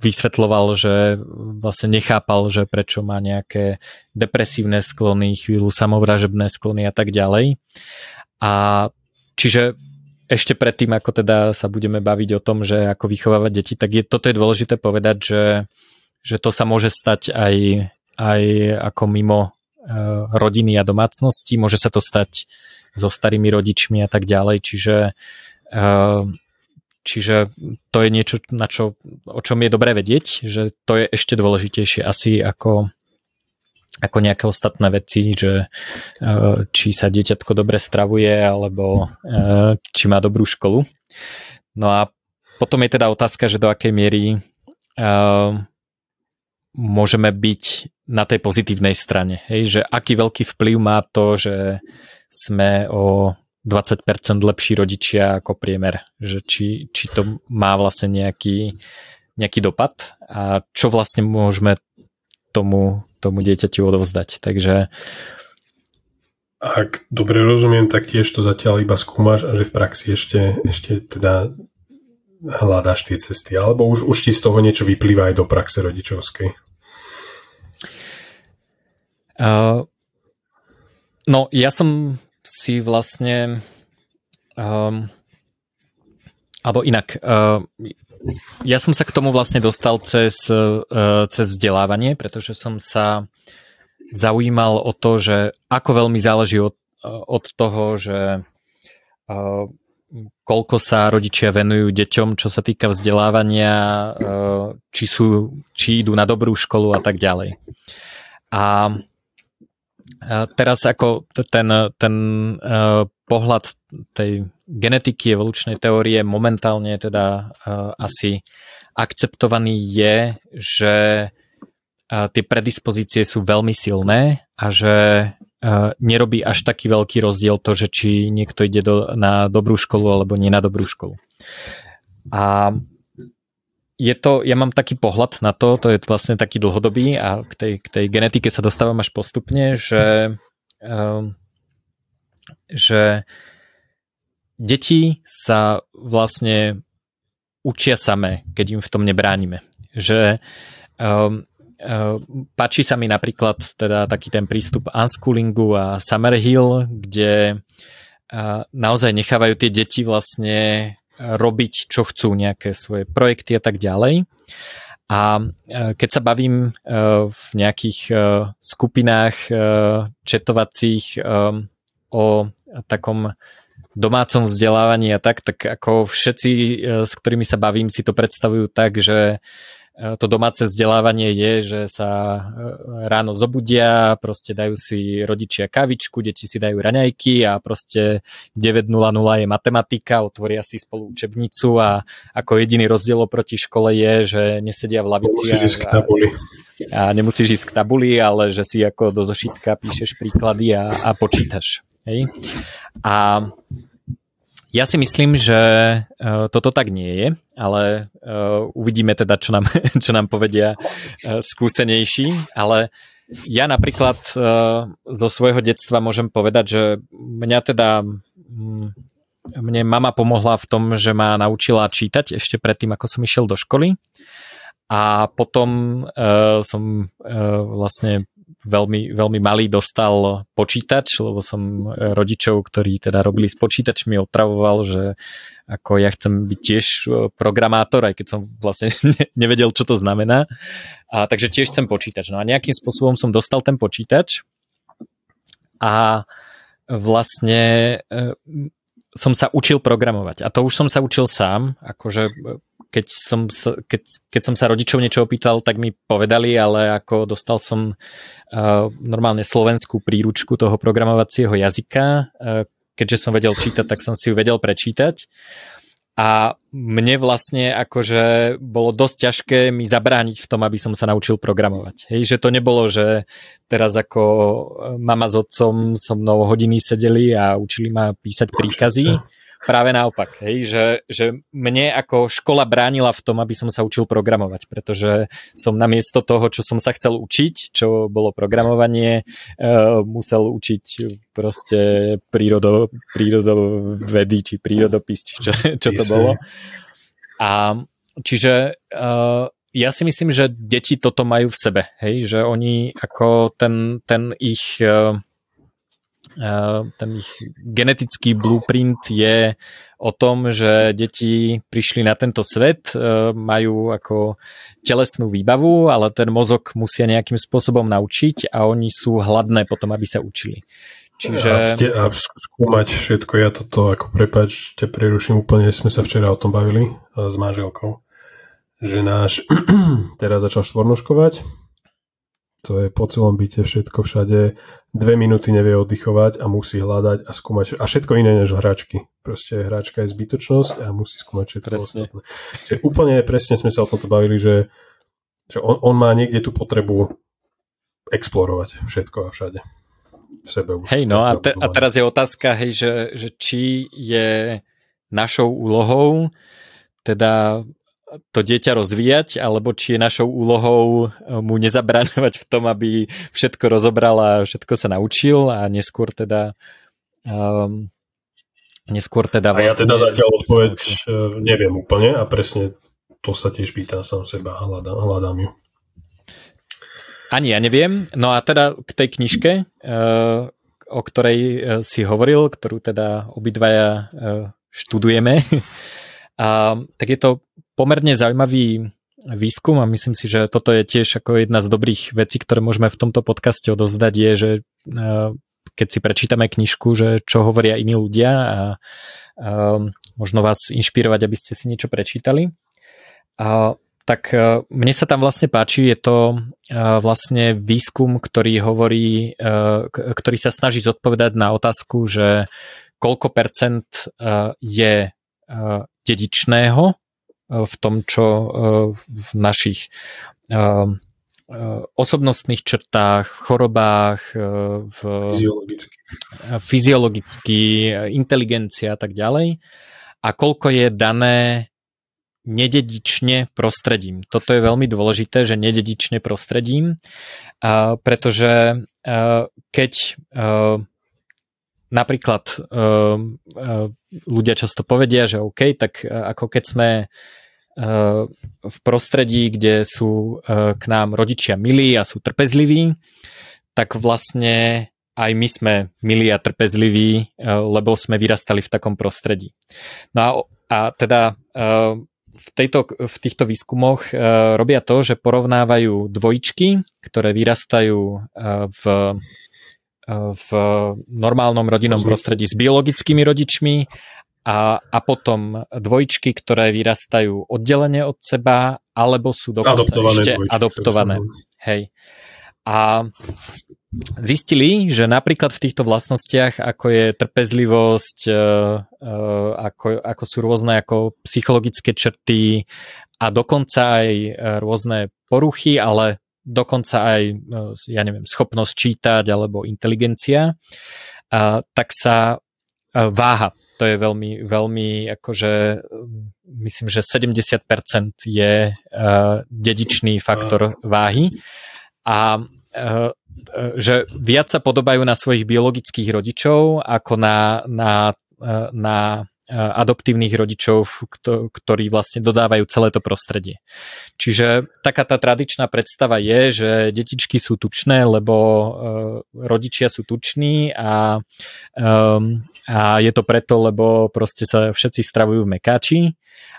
vysvetloval, že vlastne nechápal, že prečo má nejaké depresívne sklony, chvíľu samovražebné sklony a tak ďalej. A čiže ešte predtým, ako teda sa budeme baviť o tom, že ako vychovávať deti, tak je, toto je dôležité povedať, že, že to sa môže stať aj, aj ako mimo e, rodiny a domácnosti, môže sa to stať so starými rodičmi a tak ďalej, čiže e, Čiže to je niečo, na čo, o čom je dobré vedieť, že to je ešte dôležitejšie asi ako, ako nejaké ostatné veci, že e, či sa dieťatko dobre stravuje, alebo e, či má dobrú školu. No a potom je teda otázka, že do akej miery e, môžeme byť na tej pozitívnej strane. Hej? Že aký veľký vplyv má to, že sme o 20% lepší rodičia ako priemer, že či, či to má vlastne nejaký, nejaký dopad a čo vlastne môžeme tomu, tomu dieťaťu odovzdať. Takže ak dobre rozumiem, tak tiež to zatiaľ iba skúmaš a že v praxi ešte, ešte teda hľadáš tie cesty, alebo už, už ti z toho niečo vyplýva aj do praxe rodičovskej? Uh, no, ja som si vlastne um, alebo inak, uh, ja som sa k tomu vlastne dostal cez, uh, cez vzdelávanie, pretože som sa zaujímal o to, že ako veľmi záleží od, od toho, že uh, koľko sa rodičia venujú deťom, čo sa týka vzdelávania, uh, či, sú, či idú na dobrú školu a tak ďalej. A teraz ako ten, ten pohľad tej genetiky evolučnej teórie momentálne teda uh, asi akceptovaný je, že uh, tie predispozície sú veľmi silné a že uh, nerobí až taký veľký rozdiel to, že či niekto ide do, na dobrú školu alebo nie na dobrú školu. A je to, ja mám taký pohľad na to, to je vlastne taký dlhodobý a k tej, k tej genetike sa dostávam až postupne, že, um, že deti sa vlastne učia samé, keď im v tom nebránime. Že um, um, páči sa mi napríklad teda taký ten prístup unschoolingu a Summerhill, kde uh, naozaj nechávajú tie deti vlastne robiť, čo chcú, nejaké svoje projekty a tak ďalej. A e, keď sa bavím e, v nejakých skupinách četovacích o takom domácom vzdelávaní a tak, tak ako všetci, s ktorými sa bavím, si to predstavujú tak, že to domáce vzdelávanie je, že sa e, ráno zobudia, proste dajú si rodičia kavičku, deti si dajú raňajky a proste 9.00 je matematika, otvoria si spolu učebnicu a ako jediný rozdiel oproti škole je, že nesedia v lavici a, a nemusíš ísť k tabuli, ale že si ako do zošitka píšeš príklady a, a počítaš. Hej? A ja si myslím, že uh, toto tak nie je, ale uh, uvidíme teda, čo nám, čo nám povedia uh, skúsenejší, ale ja napríklad zo svojho detstva môžem povedať, že mňa teda um, mne mama pomohla v tom, že ma naučila čítať ešte predtým, ako som išiel do školy a potom som vlastne veľmi, veľmi malý dostal počítač, lebo som e, rodičov, ktorí teda robili s počítačmi, otravoval, že ako ja chcem byť tiež e, programátor, aj keď som vlastne nevedel, čo to znamená. A, takže tiež chcem počítač. No a nejakým spôsobom som dostal ten počítač a vlastne e, som sa učil programovať. A to už som sa učil sám, akože keď som, sa, keď, keď som sa rodičov niečo opýtal, tak mi povedali, ale ako dostal som uh, normálne slovenskú príručku toho programovacieho jazyka, uh, keďže som vedel čítať, tak som si ju vedel prečítať. A mne vlastne akože bolo dosť ťažké mi zabrániť v tom, aby som sa naučil programovať. Hej, že to nebolo, že teraz ako mama s otcom so mnou hodiny sedeli a učili ma písať príkazy, práve naopak, hej, že, že mne ako škola bránila v tom, aby som sa učil programovať, pretože som namiesto toho, čo som sa chcel učiť, čo bolo programovanie, uh, musel učiť proste prírodo, prírodovedy, či prírodopis, či čo, čo to bolo. A čiže uh, ja si myslím, že deti toto majú v sebe, hej, že oni ako ten, ten ich uh, ten ich genetický blueprint je o tom, že deti prišli na tento svet, e, majú ako telesnú výbavu, ale ten mozog musia nejakým spôsobom naučiť a oni sú hladné potom, aby sa učili. Čiže... A, ste, a skúmať všetko, ja toto, ako prepač, te preruším úplne, sme sa včera o tom bavili e, s manželkou, že náš teraz začal štvornoškovať to je po celom byte všetko všade. Dve minúty nevie oddychovať a musí hľadať a skúmať. A všetko iné než hračky. Proste hračka je zbytočnosť a musí skúmať všetko presne. ostatné. Čiže úplne presne sme sa o tomto bavili, že, že on, on má niekde tú potrebu explorovať všetko a všade. v sebe už. Hej, no a, te, a teraz je otázka, hej, že, že či je našou úlohou teda to dieťa rozvíjať, alebo či je našou úlohou eh, mu nezabraňovať v tom, aby všetko rozobral a všetko sa naučil a neskôr teda um, neskôr teda vlastne... A ja teda vlastne zatiaľ odpoveď eh, neviem úplne a presne to sa tiež pýtam sám seba a hľadám, hľadám ju. Ani ja neviem. No a teda k tej knižke, uh, o ktorej si hovoril, ktorú teda obidvaja študujeme, a, tak je to pomerne zaujímavý výskum a myslím si, že toto je tiež ako jedna z dobrých vecí, ktoré môžeme v tomto podcaste odozdať, je, že e, keď si prečítame knižku, že čo hovoria iní ľudia a, a možno vás inšpirovať, aby ste si niečo prečítali. A, tak e, mne sa tam vlastne páči, je to e, vlastne výskum, ktorý hovorí, ktorý sa snaží zodpovedať na otázku, že koľko percent je dedičného v tom, čo e, v našich e, e, osobnostných črtách, chorobách, v fyziologicky. fyziologicky, inteligencia a tak ďalej a koľko je dané nededične prostredím. Toto je veľmi dôležité, že nededične prostredím, pretože keď napríklad ľudia často povedia, že OK, tak ako keď sme v prostredí, kde sú e, k nám rodičia milí a sú trpezliví, tak vlastne aj my sme milí a trpezliví, e, lebo sme vyrastali v takom prostredí. No a, a teda e, v, tejto, v týchto výskumoch robia to, že porovnávajú dvojičky, ktoré vyrastajú v v normálnom rodinnom prostredí s biologickými rodičmi a, a potom dvojčky, ktoré vyrastajú oddelenie od seba, alebo sú dokonca adoptované ešte dvojčky, adoptované. Hej. A zistili, že napríklad v týchto vlastnostiach, ako je trpezlivosť, e, e, ako, ako sú rôzne ako psychologické črty a dokonca aj e, rôzne poruchy, ale dokonca aj, ja neviem, schopnosť čítať alebo inteligencia, tak sa váha to je veľmi, veľmi akože myslím, že 70% je uh, dedičný faktor váhy. A uh, že viac sa podobajú na svojich biologických rodičov ako na, na, na adoptívnych rodičov, ktorí vlastne dodávajú celé to prostredie. Čiže taká tá tradičná predstava je, že detičky sú tučné, lebo rodičia sú tuční a, a je to preto, lebo proste sa všetci stravujú v mekáči,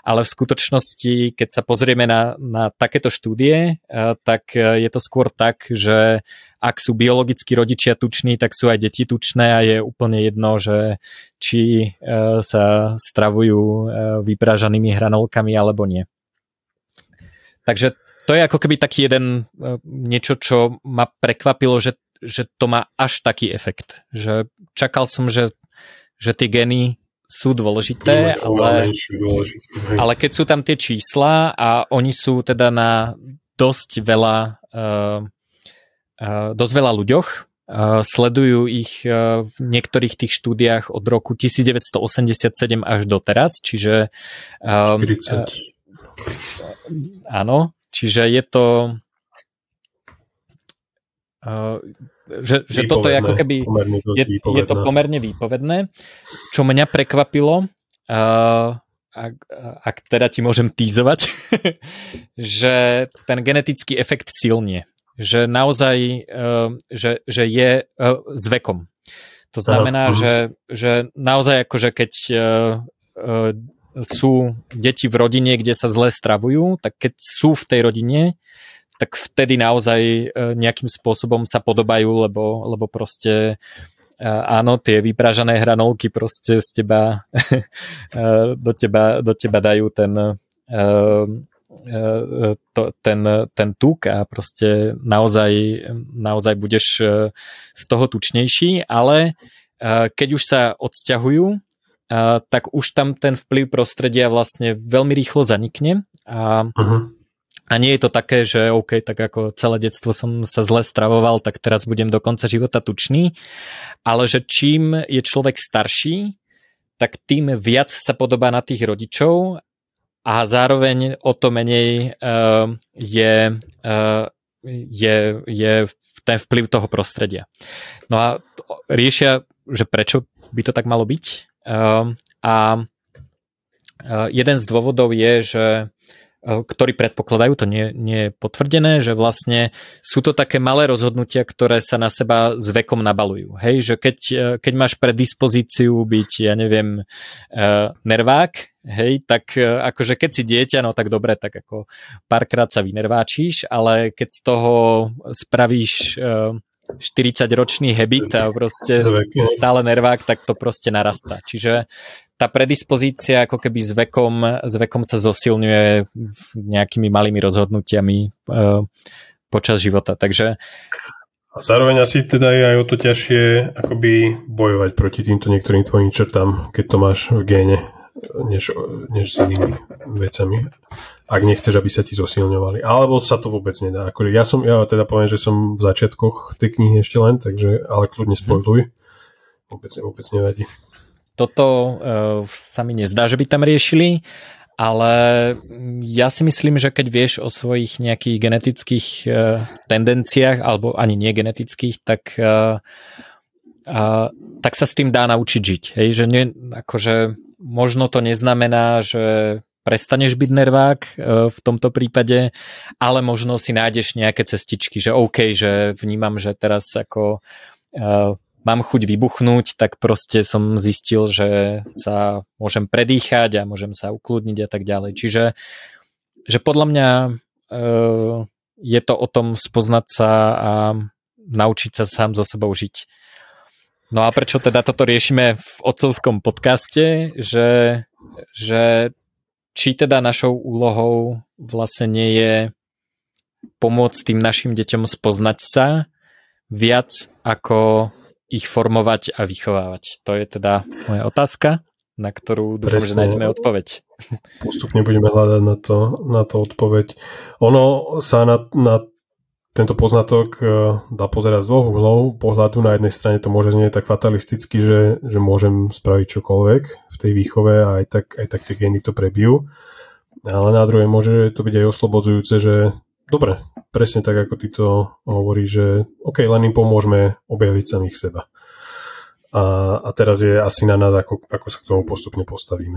ale v skutočnosti, keď sa pozrieme na, na takéto štúdie, tak je to skôr tak, že ak sú biologickí rodičia tuční, tak sú aj deti tučné a je úplne jedno, že či e, sa stravujú e, vyprážanými hranolkami alebo nie. Takže to je ako keby taký jeden e, niečo, čo ma prekvapilo, že, že to má až taký efekt. Že čakal som, že, že tie geny sú dôležité, ale, ale keď sú tam tie čísla a oni sú teda na dosť veľa uh, dosť veľa ľuďoch. Sledujú ich v niektorých tých štúdiách od roku 1987 až doteraz, čiže 40. áno, čiže je to že, že toto je ako keby je, je to pomerne výpovedné. Čo mňa prekvapilo, ak, ak teda ti môžem týzovať, že ten genetický efekt silnie že naozaj, eh, že, že je eh, s vekom. To znamená, uh-huh. že, že naozaj akože keď eh, sú deti v rodine, kde sa zle stravujú, tak keď sú v tej rodine, tak vtedy naozaj nejakým spôsobom sa podobajú, lebo, lebo proste áno, tie vypražané hranolky proste z teba do teba, do teba dajú ten to, ten, ten tuk a proste naozaj, naozaj budeš e, z toho tučnejší, ale e, keď už sa odsťahujú, e, tak už tam ten vplyv prostredia vlastne veľmi rýchlo zanikne a, uh-huh. a nie je to také, že OK, tak ako celé detstvo som sa zle stravoval, tak teraz budem do konca života tučný, ale že čím je človek starší, tak tým viac sa podobá na tých rodičov a zároveň o to menej uh, je, uh, je, je ten vplyv toho prostredia. No a riešia, že prečo by to tak malo byť. Uh, a jeden z dôvodov je, že ktorí predpokladajú, to nie, nie je potvrdené, že vlastne sú to také malé rozhodnutia, ktoré sa na seba s vekom nabalujú. Hej, že keď, eh, keď máš predispozíciu byť, ja neviem, uh, nervák, hej, tak uh, akože keď si dieťa, no tak dobre, tak ako párkrát sa vynerváčíš, ale keď z toho spravíš uh, 40-ročný habit a proste stále nervák, tak to proste narastá. Čiže tá predispozícia ako keby s vekom, s vekom sa zosilňuje nejakými malými rozhodnutiami uh, počas života. Takže a zároveň asi teda je aj o to ťažšie akoby bojovať proti týmto niektorým tvojim črtám, keď to máš v géne, než, než s inými vecami. Ak nechceš, aby sa ti zosilňovali. Alebo sa to vôbec nedá. Ako, ja som, ja teda poviem, že som v začiatkoch tej knihy ešte len, takže, ale kľudne spojluj. Vôbec, vôbec nevadí toto uh, sa mi nezdá, že by tam riešili, ale ja si myslím, že keď vieš o svojich nejakých genetických uh, tendenciách, alebo ani nie genetických, tak, uh, uh, tak sa s tým dá naučiť žiť. Hej? Že nie, akože možno to neznamená, že prestaneš byť nervák v tomto prípade, ale možno si nájdeš nejaké cestičky, že OK, že vnímam, že teraz ako mám chuť vybuchnúť, tak proste som zistil, že sa môžem predýchať a môžem sa ukludniť a tak ďalej. Čiže že podľa mňa e, je to o tom spoznať sa a naučiť sa sám so sebou žiť. No a prečo teda toto riešime v otcovskom podcaste, že, že či teda našou úlohou vlastne nie je pomôcť tým našim deťom spoznať sa viac ako ich formovať a vychovávať? To je teda moja otázka, na ktorú dúfam, že nájdeme odpoveď. Postupne budeme hľadať na to, na to odpoveď. Ono sa na, na tento poznatok e, dá pozerať z dvoch uhlov. Pohľadu na jednej strane to môže znieť tak fatalisticky, že, že môžem spraviť čokoľvek v tej výchove a aj tak, aj tak tie gény to prebijú. Ale na druhej môže to byť aj oslobodzujúce, že dobre, presne tak, ako ty to hovoríš, že OK, len im pomôžeme objaviť samých seba. A, a teraz je asi na nás, ako, ako sa k tomu postupne postavíme.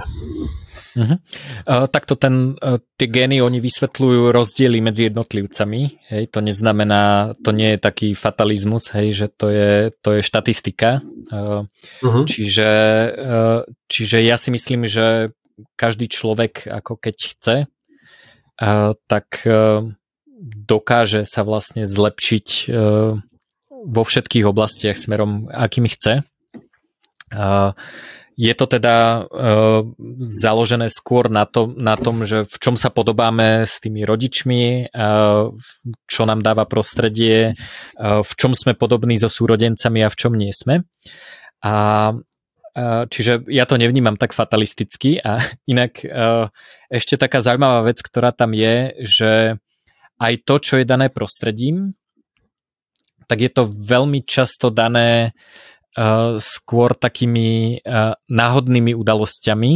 Uh-huh. Uh, takto ten, uh, tie gény, oni vysvetľujú rozdiely medzi jednotlivcami. Hej, to neznamená, to nie je taký fatalizmus, hej, že to je, to je štatistika. Uh, uh-huh. čiže, uh, čiže ja si myslím, že každý človek, ako keď chce, uh, tak uh, dokáže sa vlastne zlepšiť e, vo všetkých oblastiach smerom, akými chce. Je to teda e, založené skôr na, to, na tom, že v čom sa podobáme s tými rodičmi, čo nám dáva prostredie, e, v čom sme podobní so súrodencami a v čom nie sme. A Čiže ja to nevnímam tak fatalisticky a inak ešte taká zaujímavá vec, ktorá tam je, že aj to, čo je dané prostredím, tak je to veľmi často dané uh, skôr takými uh, náhodnými udalosťami,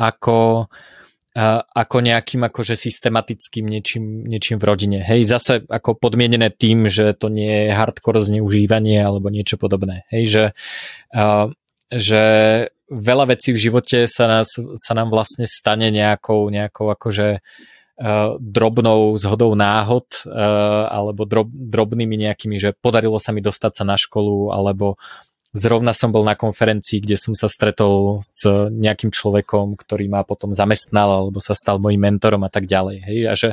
ako, uh, ako nejakým akože systematickým niečím, niečím v rodine. Hej, zase ako podmienené tým, že to nie je hardcore zneužívanie alebo niečo podobné. Hej, že, uh, že veľa vecí v živote sa, nás, sa nám vlastne stane nejakou, nejakou akože uh, drobnou zhodou náhod eh, alebo drob, drobnými nejakými, že podarilo sa mi dostať sa na školu alebo zrovna som bol na konferencii, kde som sa stretol s nejakým človekom, ktorý ma potom zamestnal alebo sa stal mojim mentorom a tak ďalej. Hej? A že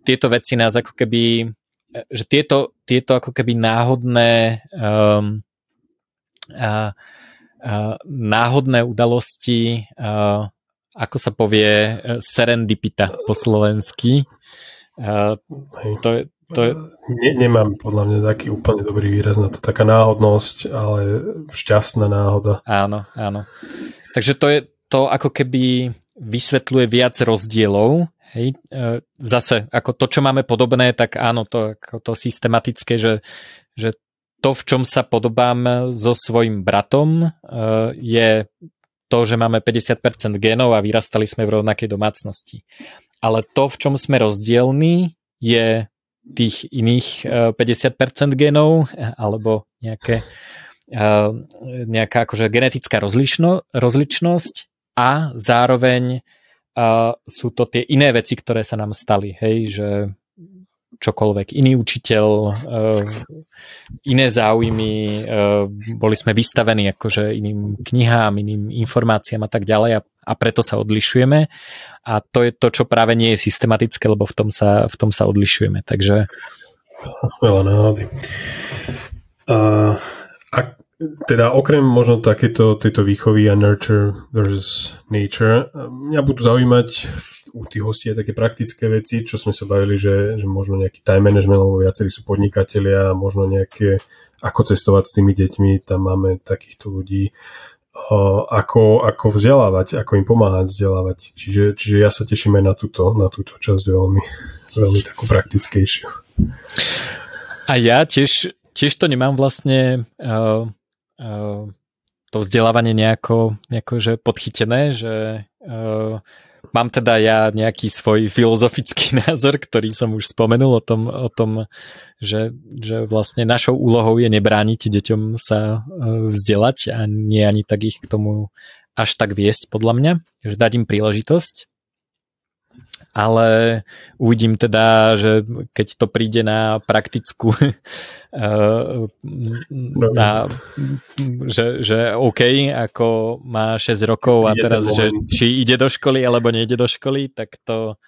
tieto veci nás ako keby eh, že tieto, tieto ako keby náhodné um, a, a, náhodné udalosti a, ako sa povie e, serendipita po slovensky. To je, to je... Ne, nemám podľa mňa taký úplne dobrý výraz na to. Taká náhodnosť, ale šťastná náhoda. Áno, áno. Takže to je to ako keby vysvetľuje viac rozdielov, Hej, e, zase, ako to, čo máme podobné, tak áno, to, ako to systematické, že, že to, v čom sa podobám so svojim bratom, e, je to, že máme 50% genov a vyrastali sme v rovnakej domácnosti. Ale to, v čom sme rozdielní, je tých iných 50% genov alebo nejaké, nejaká akože genetická rozlično, rozličnosť a zároveň a sú to tie iné veci, ktoré sa nám stali, hej, že čokoľvek, iný učiteľ, uh, iné záujmy, uh, boli sme vystavení akože iným knihám, iným informáciám a tak ďalej a, a preto sa odlišujeme. A to je to, čo práve nie je systematické, lebo v tom sa, v tom sa odlišujeme, takže Veľa náhody. Uh, ak, teda okrem možno takéto tejto výchovy a nurture versus nature, mňa budú zaujímať u tých hostí aj také praktické veci, čo sme sa bavili, že, že možno nejaký time management, lebo viacerí sú podnikatelia, možno nejaké, ako cestovať s tými deťmi, tam máme takýchto ľudí, ako, ako vzdelávať, ako im pomáhať vzdelávať. Čiže, čiže ja sa teším aj na túto, na túto časť veľmi, veľmi takú praktickejšiu. A ja tiež, tiež to nemám vlastne uh uh, to vzdelávanie nejako, nejako že podchytené, že uh, mám teda ja nejaký svoj filozofický názor, ktorý som už spomenul o tom, o tom že, že vlastne našou úlohou je nebrániť deťom sa uh, vzdelať a nie ani tak ich k tomu až tak viesť podľa mňa, že dať im príležitosť ale uvidím teda, že keď to príde na praktickú eh, na, že, že OK, ako má 6 rokov a teraz, že či ide do školy alebo nejde do školy, tak to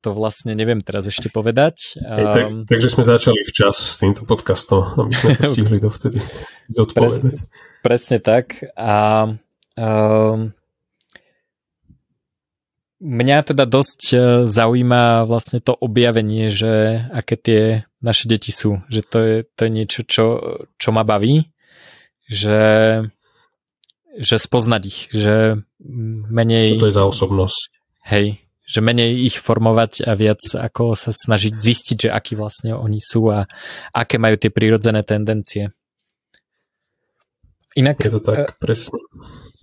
to vlastne neviem teraz ešte povedať. Hej, tak, um, takže sme začali včas s týmto podcastom, aby sme to stihli dovtedy zodpovedať. Presne, presne tak. A um, Mňa teda dosť e, zaujíma vlastne to objavenie, že aké tie naše deti sú. Že to je, to je niečo, čo, čo ma baví. Že, že spoznať ich. Že menej... Čo to je za osobnosť? Hej, že menej ich formovať a viac ako sa snažiť zistiť, že akí vlastne oni sú a aké majú tie prírodzené tendencie. Inak... Je to tak, e, presne.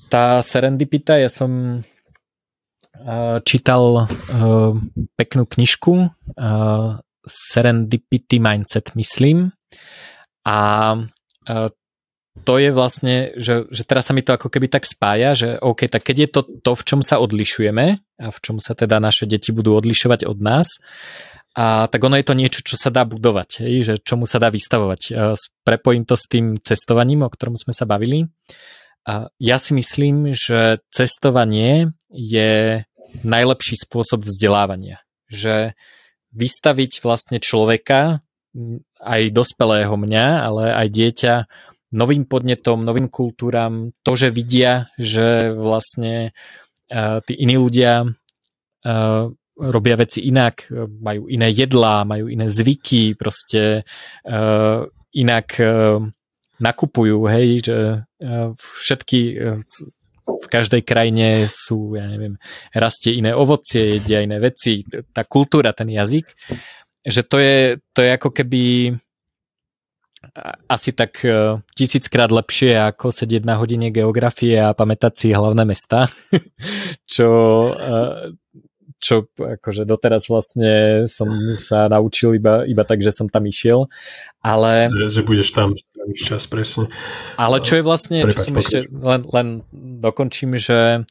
Tá serendipita, ja som čítal peknú knižku Serendipity Mindset, myslím. A to je vlastne, že, že teraz sa mi to ako keby tak spája, že OK, tak keď je to to, v čom sa odlišujeme a v čom sa teda naše deti budú odlišovať od nás, a tak ono je to niečo, čo sa dá budovať, hej, že čomu sa dá vystavovať. Prepojím to s tým cestovaním, o ktorom sme sa bavili. Ja si myslím, že cestovanie je najlepší spôsob vzdelávania. Že vystaviť vlastne človeka, aj dospelého mňa, ale aj dieťa, novým podnetom, novým kultúram, to, že vidia, že vlastne uh, tí iní ľudia uh, robia veci inak, majú iné jedlá, majú iné zvyky, proste inak nakupujú, hej, že e, všetky e, v každej krajine sú, ja neviem, rastie iné ovocie, jedia iné veci, tá kultúra, ten jazyk, že to je, to je ako keby asi tak e, tisíckrát lepšie ako sedieť na hodine geografie a pamätať si hlavné mesta, čo čo akože doteraz vlastne som sa naučil iba, iba tak, že som tam išiel, ale... Že, že budeš tam stráviť čas, presne. Ale čo je vlastne, Prepač, čo som ešte len, len dokončím, že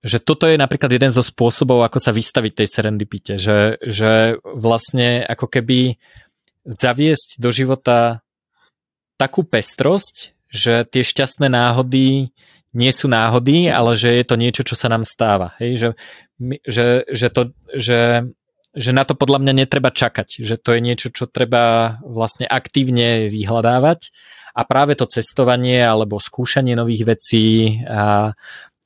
že toto je napríklad jeden zo spôsobov, ako sa vystaviť tej serendipite, že, že vlastne ako keby zaviesť do života takú pestrosť, že tie šťastné náhody nie sú náhody, ale že je to niečo, čo sa nám stáva. Hej? Že, že, že, to, že, že na to podľa mňa netreba čakať, že to je niečo, čo treba vlastne aktívne vyhľadávať a práve to cestovanie alebo skúšanie nových vecí a,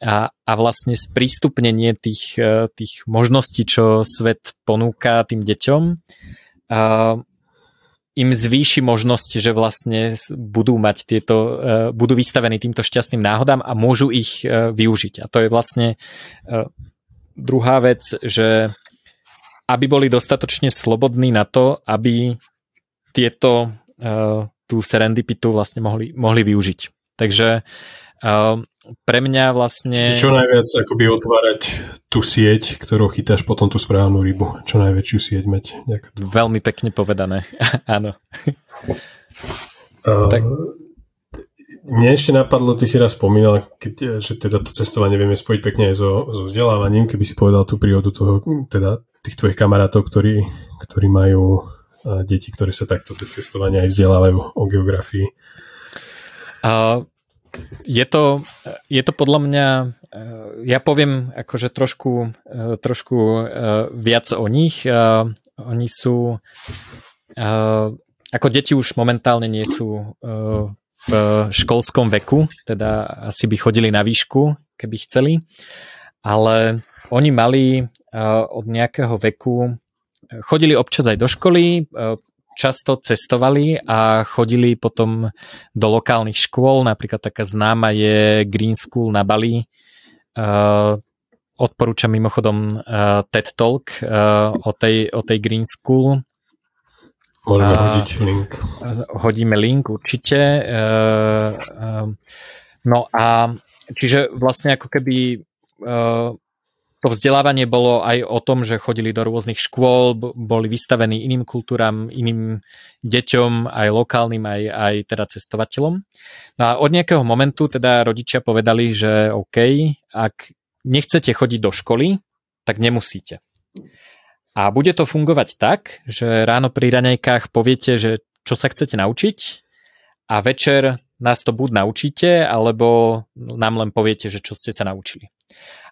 a, a vlastne sprístupnenie tých, tých možností, čo svet ponúka tým deťom, im zvýši možnosť, že vlastne budú mať tieto, e, budú vystavení týmto šťastným náhodám a môžu ich e, využiť. A to je vlastne e, druhá vec, že aby boli dostatočne slobodní na to, aby tieto tú serendipitu vlastne mohli, mohli využiť. Takže uh, pre mňa vlastne... Čiže čo najviac akoby otvárať tú sieť, ktorou chytáš potom tú správnu rybu. Čo najväčšiu sieť mať. Ďakujem. Veľmi pekne povedané. Áno. Uh, tak. Mne ešte napadlo, ty si raz spomínal, keď, že teda to cestovanie vieme spojiť pekne aj so, so vzdelávaním, keby si povedal tú prírodu toho, teda tých tvojich kamarátov, ktorí, ktorí majú deti, ktoré sa takto cez cestovanie aj vzdelávajú o geografii. Uh, je to, je to podľa mňa, ja poviem akože trošku, trošku viac o nich. Oni sú, ako deti už momentálne nie sú v školskom veku, teda asi by chodili na výšku, keby chceli, ale oni mali od nejakého veku, chodili občas aj do školy, často cestovali a chodili potom do lokálnych škôl, napríklad taká známa je Green School na Bali. Uh, odporúčam mimochodom uh, TED Talk uh, o, tej, o tej Green School. Môžeme hodiť link. Hodíme link určite. No a čiže vlastne ako keby to vzdelávanie bolo aj o tom, že chodili do rôznych škôl, boli vystavení iným kultúram, iným deťom, aj lokálnym, aj, aj teda cestovateľom. No a od nejakého momentu teda rodičia povedali, že OK, ak nechcete chodiť do školy, tak nemusíte. A bude to fungovať tak, že ráno pri raňajkách poviete, že čo sa chcete naučiť a večer nás to buď naučíte, alebo nám len poviete, že čo ste sa naučili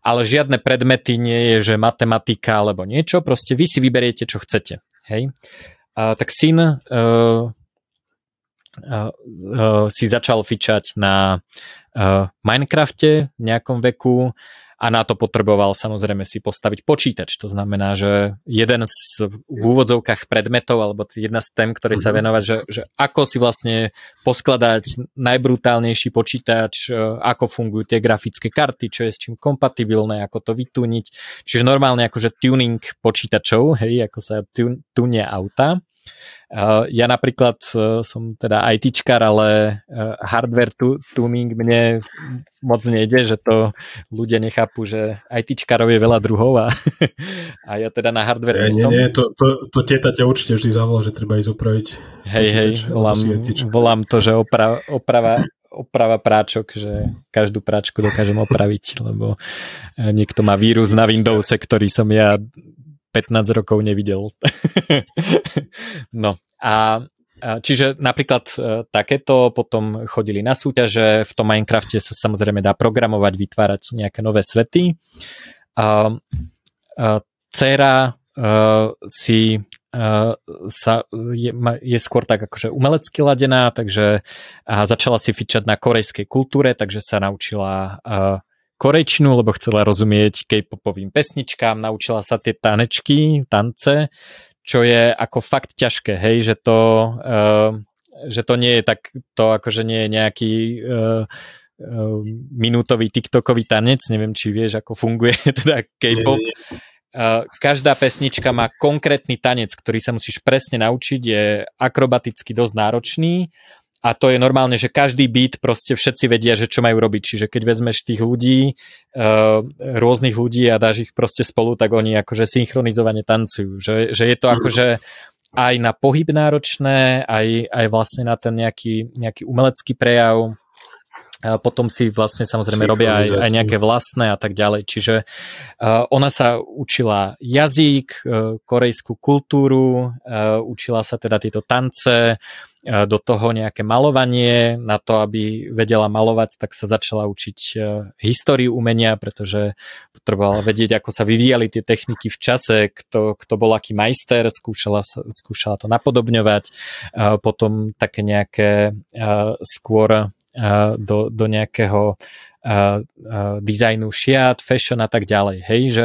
ale žiadne predmety nie je, že matematika alebo niečo, proste vy si vyberiete, čo chcete. Hej? A, tak syn uh, uh, uh, si začal fičať na uh, Minecrafte v nejakom veku, a na to potreboval samozrejme si postaviť počítač. To znamená, že jeden z v úvodzovkách predmetov alebo jedna z tém, ktoré sa mhm. venovať, že, že ako si vlastne poskladať najbrutálnejší počítač, ako fungujú tie grafické karty, čo je s čím kompatibilné, ako to vytuniť. Čiže normálne akože tuning počítačov, hej, ako sa tunia auta. Ja napríklad e, som teda ITčkar, ale e, hardware tuning mne moc nejde, že to ľudia nechápu, že ITčkarov je veľa druhov a, a ja teda na hardware nie, som. Nie, nie, to, to, to teta ťa určite vždy zavolá, že treba ísť opraviť. Hej, hej, volám, volám to, že oprava, oprava oprava práčok, že každú práčku dokážem opraviť, lebo niekto má vírus na Windowse, ktorý som ja 15 rokov nevidel. no a Čiže napríklad e, takéto potom chodili na súťaže, v tom Minecrafte sa samozrejme dá programovať, vytvárať nejaké nové svety. A, a dcera uh, si uh, sa, je, je skôr tak akože umelecky ladená, takže a začala si fičať na korejskej kultúre, takže sa naučila uh, korejčinu, lebo chcela rozumieť K-popovým pesničkám, naučila sa tie tanečky, tance, čo je ako fakt ťažké, hej, že to, uh, že to nie je tak, to akože nie je nejaký uh, uh, minútový TikTokový tanec, neviem, či vieš, ako funguje teda K-pop. Uh, každá pesnička má konkrétny tanec, ktorý sa musíš presne naučiť, je akrobaticky dosť náročný a to je normálne, že každý beat proste všetci vedia, že čo majú robiť. Čiže keď vezmeš tých ľudí, uh, rôznych ľudí a dáš ich proste spolu, tak oni akože synchronizovane tancujú. Že, že je to mhm. akože aj na pohyb náročné, aj, aj vlastne na ten nejaký, nejaký umelecký prejav. A potom si vlastne samozrejme robia aj, aj nejaké vlastné a tak ďalej. Čiže uh, ona sa učila jazyk, uh, korejskú kultúru, uh, učila sa teda tieto tance, do toho nejaké malovanie. Na to, aby vedela malovať, tak sa začala učiť e, históriu umenia, pretože potrebovala vedieť, ako sa vyvíjali tie techniky v čase, kto, kto bol aký majster, skúšala, skúšala to napodobňovať. E, potom také nejaké e, skôr do, do nejakého dizajnu šiat, fashion a tak ďalej. Hej, že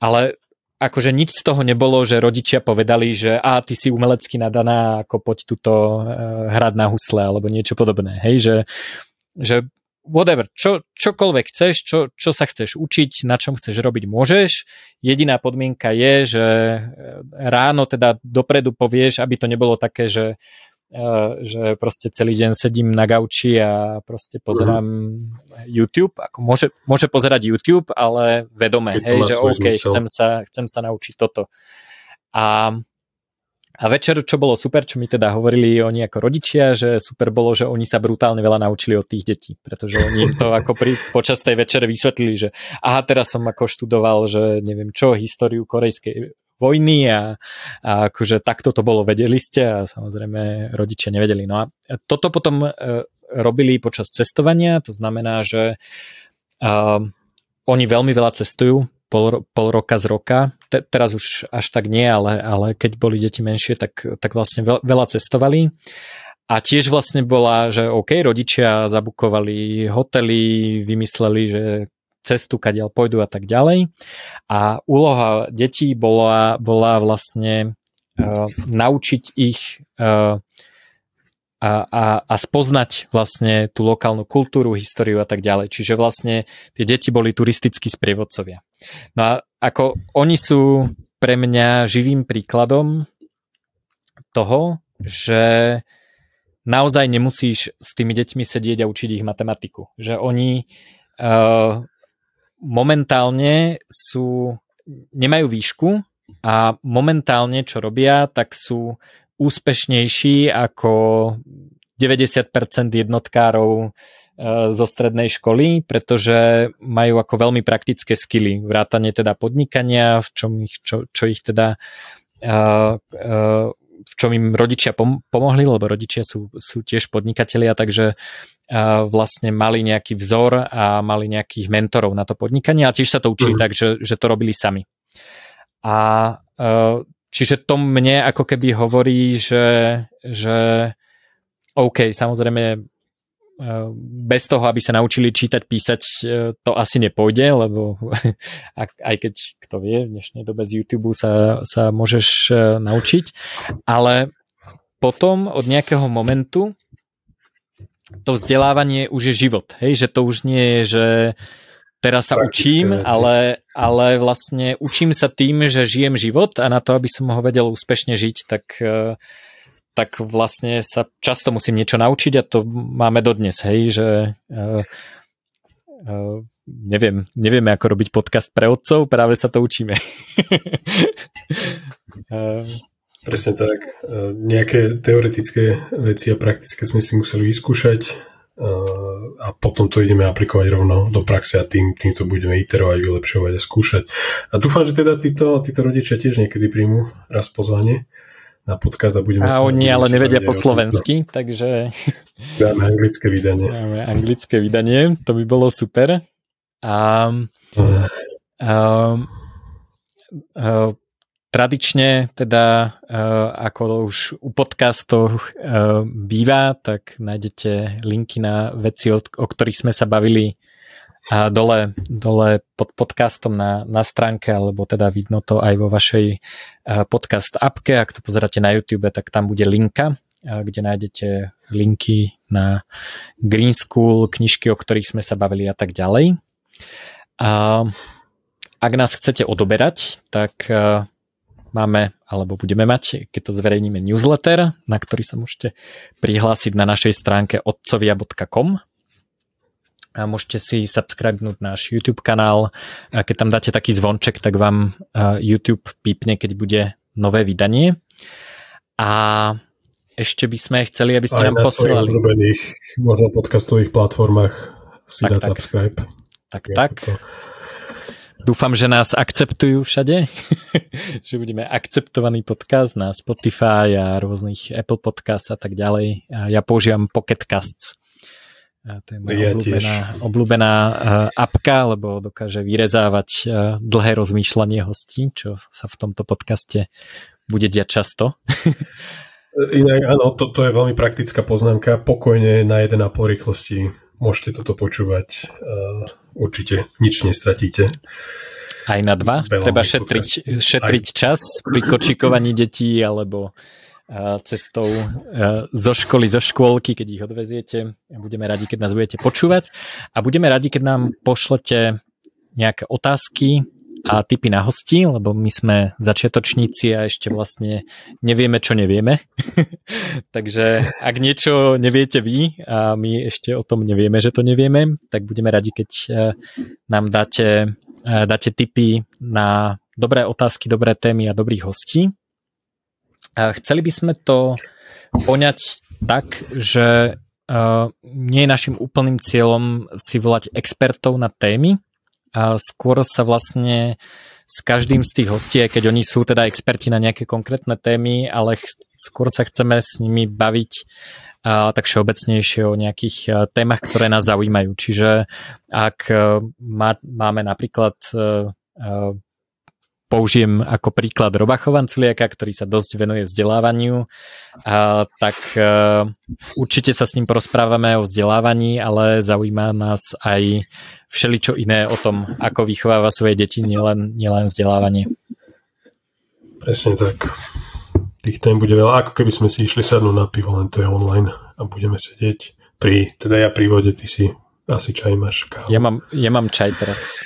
ale akože nič z toho nebolo, že rodičia povedali, že a ty si umelecky nadaná, ako poď tuto uh, hrať na husle alebo niečo podobné. Hej, že, že whatever, čo, čokoľvek chceš, čo, čo sa chceš učiť, na čom chceš robiť, môžeš. Jediná podmienka je, že e, ráno teda dopredu povieš, aby to nebolo také, že že proste celý deň sedím na gauči a proste pozerám uh-huh. YouTube. Ako môže, môže pozerať YouTube, ale vedome, Keď hej, že OK, chcem sa, chcem sa naučiť toto. A a večer, čo bolo super, čo mi teda hovorili oni ako rodičia, že super bolo, že oni sa brutálne veľa naučili od tých detí, pretože oni im to ako pri, počas tej večere vysvetlili, že aha, teraz som ako študoval, že neviem čo, históriu korejskej vojny a, a akože takto to bolo, vedeli ste a samozrejme rodičia nevedeli. No a toto potom e, robili počas cestovania, to znamená, že uh, oni veľmi veľa cestujú, pol, pol roka z roka. Te, teraz už až tak nie, ale, ale keď boli deti menšie, tak, tak vlastne veľa cestovali. A tiež vlastne bola, že OK, rodičia zabukovali hotely, vymysleli, že cestu, kadiaľ pôjdu a tak ďalej. A úloha detí bola, bola vlastne uh, naučiť ich uh, a, a, spoznať vlastne tú lokálnu kultúru, históriu a tak ďalej. Čiže vlastne tie deti boli turistickí sprievodcovia. No a ako oni sú pre mňa živým príkladom toho, že naozaj nemusíš s tými deťmi sedieť a učiť ich matematiku. Že oni uh, momentálne sú, nemajú výšku a momentálne čo robia, tak sú úspešnejší ako 90% jednotkárov e, zo strednej školy, pretože majú ako veľmi praktické skily, vrátanie teda podnikania, v čom ich, čo, čo ich teda e, e, v čom im rodičia pomohli, lebo rodičia sú, sú tiež podnikatelia, takže vlastne mali nejaký vzor a mali nejakých mentorov na to podnikanie a tiež sa to učili mm. tak, že, že to robili sami. A Čiže to mne ako keby hovorí, že, že OK, samozrejme e, bez toho, aby sa naučili čítať, písať, e, to asi nepôjde, lebo aj keď, kto vie, v dnešnej dobe z YouTube sa, sa môžeš e, naučiť, ale potom od nejakého momentu to vzdelávanie už je život, hej, že to už nie je, že teraz sa učím, ale, ale vlastne učím sa tým, že žijem život a na to, aby som ho vedel úspešne žiť, tak, e, tak vlastne sa často musím niečo naučiť a to máme dodnes, hej, že uh, uh, neviem, nevieme ako robiť podcast pre otcov, práve sa to učíme. Presne tak. Nejaké teoretické veci a praktické sme si museli vyskúšať a potom to ideme aplikovať rovno do praxe a tým, tým to budeme iterovať, vylepšovať a skúšať. A dúfam, že teda títo, títo rodičia tiež niekedy príjmu raz pozvanie na podcast a budeme a sa... A oni ale nevedia po slovensky, takže... Dáme anglické vydanie. Dáme anglické vydanie, to by bolo super. A, a, a, a Tradične teda, uh, ako už u podcastov uh, býva, tak nájdete linky na veci, o, ktorých sme sa bavili dole, dole pod podcastom na, na stránke, alebo teda vidno to aj vo vašej uh, podcast appke. Ak to pozeráte na YouTube, tak tam bude linka, kde nájdete linky na Green School, knižky, o ktorých sme sa bavili a tak ďalej. A ak nás chcete odoberať, tak máme, alebo budeme mať, keď to zverejníme newsletter, na ktorý sa môžete prihlásiť na našej stránke otcovia.com a môžete si subscribenúť náš YouTube kanál. A keď tam dáte taký zvonček, tak vám YouTube pípne, keď bude nové vydanie. A ešte by sme chceli, aby ste Aj nám na posielali. Aj možno podcastových platformách si tak, dá tak. subscribe. Tak, tak. To Dúfam, že nás akceptujú všade, že budeme akceptovaný podcast na Spotify a rôznych Apple Podcasts a tak ďalej. A ja používam Pocket Casts. A to je moja ja obľúbená, obľúbená uh, apka, lebo dokáže vyrezávať uh, dlhé rozmýšľanie hostí, čo sa v tomto podcaste bude diať často. Inak áno, to, to je veľmi praktická poznámka. Pokojne na 1,5 rýchlosti môžete toto počúvať. Uh, určite nič nestratíte. Aj na dva? Veľa Treba šetriť, šetriť čas pri kočikovaní detí alebo cestou zo školy, zo škôlky, keď ich odveziete. Budeme radi, keď nás budete počúvať a budeme radi, keď nám pošlete nejaké otázky a tipy na hosti, lebo my sme začiatočníci a ešte vlastne nevieme, čo nevieme. Takže ak niečo neviete vy a my ešte o tom nevieme, že to nevieme, tak budeme radi, keď nám dáte, dáte tipy na dobré otázky, dobré témy a dobrých hostí. Chceli by sme to poňať tak, že uh, nie je našim úplným cieľom si volať expertov na témy, a skôr sa vlastne s každým z tých hostí, aj keď oni sú teda experti na nejaké konkrétne témy, ale ch- skôr sa chceme s nimi baviť uh, tak všeobecnejšie o nejakých témach, ktoré nás zaujímajú. Čiže ak uh, má, máme napríklad uh, uh, použijem ako príklad Roba Chovanculiaka, ktorý sa dosť venuje vzdelávaniu, a, tak a, e, určite sa s ním porozprávame o vzdelávaní, ale zaujíma nás aj všeličo iné o tom, ako vychováva svoje deti, nielen, nielen vzdelávanie. Presne tak. Tých tém bude veľa, ako keby sme si išli sadnúť na pivo, len to je online a budeme sedieť pri, teda ja pri vode, ty si asi čaj máš kávu. Ja mám, ja mám čaj teraz.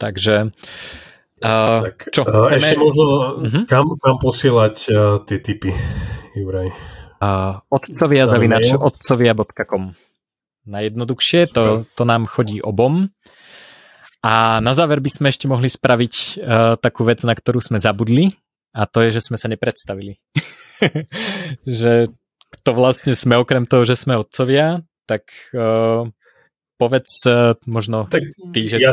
Takže Uh, tak, čo? Uh, ešte možno, uh-huh. kam, kam posielať uh, tie typy, Juraj? Uh, otcovia zavinač otcovia.com Najjednoduchšie, to, to nám chodí obom. A na záver by sme ešte mohli spraviť uh, takú vec, na ktorú sme zabudli a to je, že sme sa nepredstavili. že to vlastne sme okrem toho, že sme otcovia, tak uh, povedz uh, možno tak ty, že... Ja,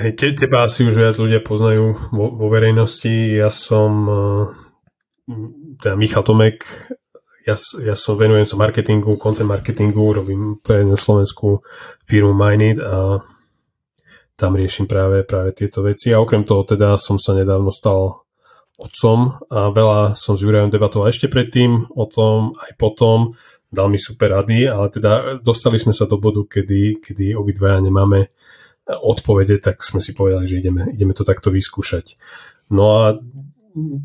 hej, te, teba asi už viac ľudia poznajú vo, vo verejnosti. Ja som uh, teda Michal Tomek, ja, ja som venujem sa marketingu, content marketingu, robím pre jednu slovenskú firmu Mindit a tam riešim práve, práve tieto veci. A okrem toho teda som sa nedávno stal otcom a veľa som s Jurajom debatoval ešte predtým o tom, aj potom dal mi super rady, ale teda dostali sme sa do bodu, kedy, kedy obidvaja nemáme odpovede, tak sme si povedali, že ideme, ideme to takto vyskúšať. No a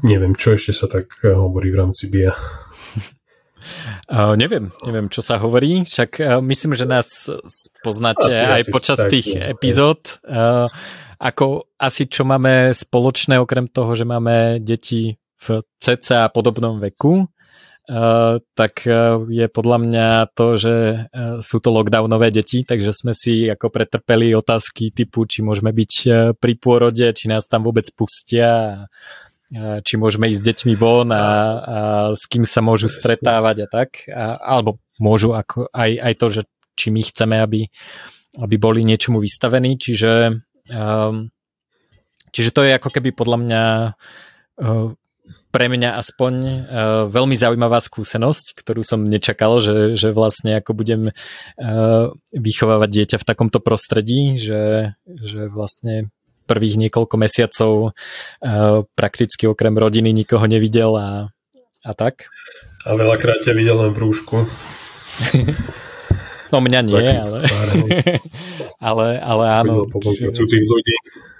neviem, čo ešte sa tak hovorí v rámci BIA. Uh, neviem, neviem, čo sa hovorí, však uh, myslím, že nás poznáte asi, aj asi počas tak, tých ne, epizód. Uh, ako asi čo máme spoločné, okrem toho, že máme deti v CC a podobnom veku, tak uh, je podľa mňa to, že uh, sú to lockdownové deti, takže sme si ako pretrpeli otázky typu, či môžeme byť pri pôrode, či nás tam vôbec pustia, či môžeme ísť s deťmi von a, a s kým sa môžu stretávať a tak, a, alebo môžu ako aj, aj to, že či my chceme, aby, aby boli niečomu vystavení, čiže um, čiže to je ako keby podľa mňa pre mňa aspoň uh, veľmi zaujímavá skúsenosť, ktorú som nečakal, že, že vlastne ako budem uh, vychovávať dieťa v takomto prostredí, že, že vlastne prvých niekoľko mesiacov uh, prakticky okrem rodiny nikoho nevidel a, a tak. A veľakrát ťa videl len v rúšku. no mňa nie, ale, ale, ale áno. Cudzích ľudí.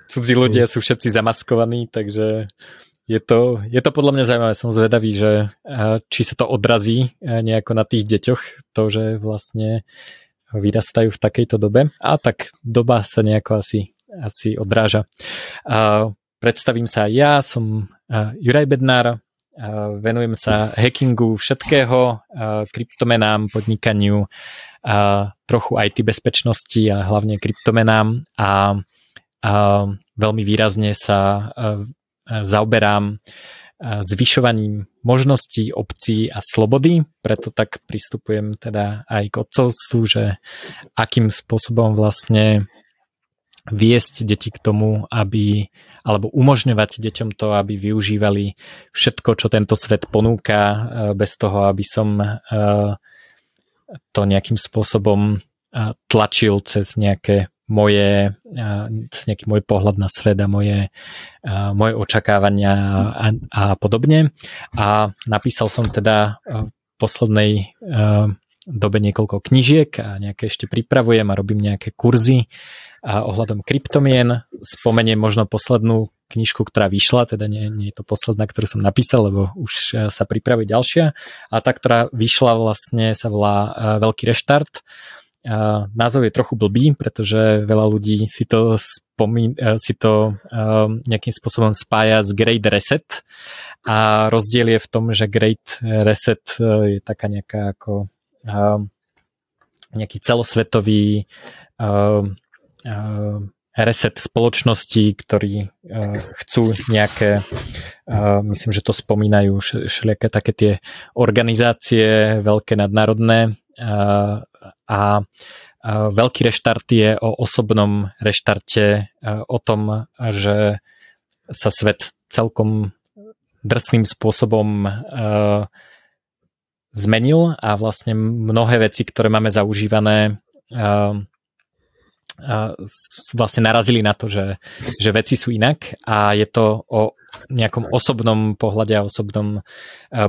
Cudzí ľudia sú všetci zamaskovaní, takže je to, je to podľa mňa zaujímavé, som zvedavý, že či sa to odrazí nejako na tých deťoch, to, že vlastne vyrastajú v takejto dobe. A tak doba sa nejako asi, asi odráža. Predstavím sa ja, som Juraj Bednár, venujem sa hackingu všetkého, kryptomenám, podnikaniu, trochu IT bezpečnosti a hlavne kryptomenám a, a veľmi výrazne sa zaoberám zvyšovaním možností obcí a slobody, preto tak pristupujem teda aj k odcovstvu, že akým spôsobom vlastne viesť deti k tomu, aby alebo umožňovať deťom to, aby využívali všetko, čo tento svet ponúka, bez toho, aby som to nejakým spôsobom tlačil cez nejaké moje, nejaký môj pohľad na svet a moje, moje očakávania a, a podobne. A napísal som teda v poslednej dobe niekoľko knižiek a nejaké ešte pripravujem a robím nejaké kurzy a ohľadom kryptomien. Spomeniem možno poslednú knižku, ktorá vyšla, teda nie, nie je to posledná, ktorú som napísal, lebo už sa pripravuje ďalšia. A tá, ktorá vyšla vlastne sa volá Veľký reštart. Názov je trochu blbý, pretože veľa ľudí si to, spomí, si to nejakým spôsobom spája s Great Reset. A rozdiel je v tom, že Great Reset je taká nejaká ako nejaký celosvetový reset spoločností, ktorí chcú nejaké, myslím, že to spomínajú všelijaké také tie organizácie veľké nadnárodné, a veľký reštart je o osobnom reštarte, o tom, že sa svet celkom drsným spôsobom zmenil a vlastne mnohé veci, ktoré máme zaužívané vlastne narazili na to, že, že veci sú inak a je to o nejakom osobnom pohľade a osobnom e,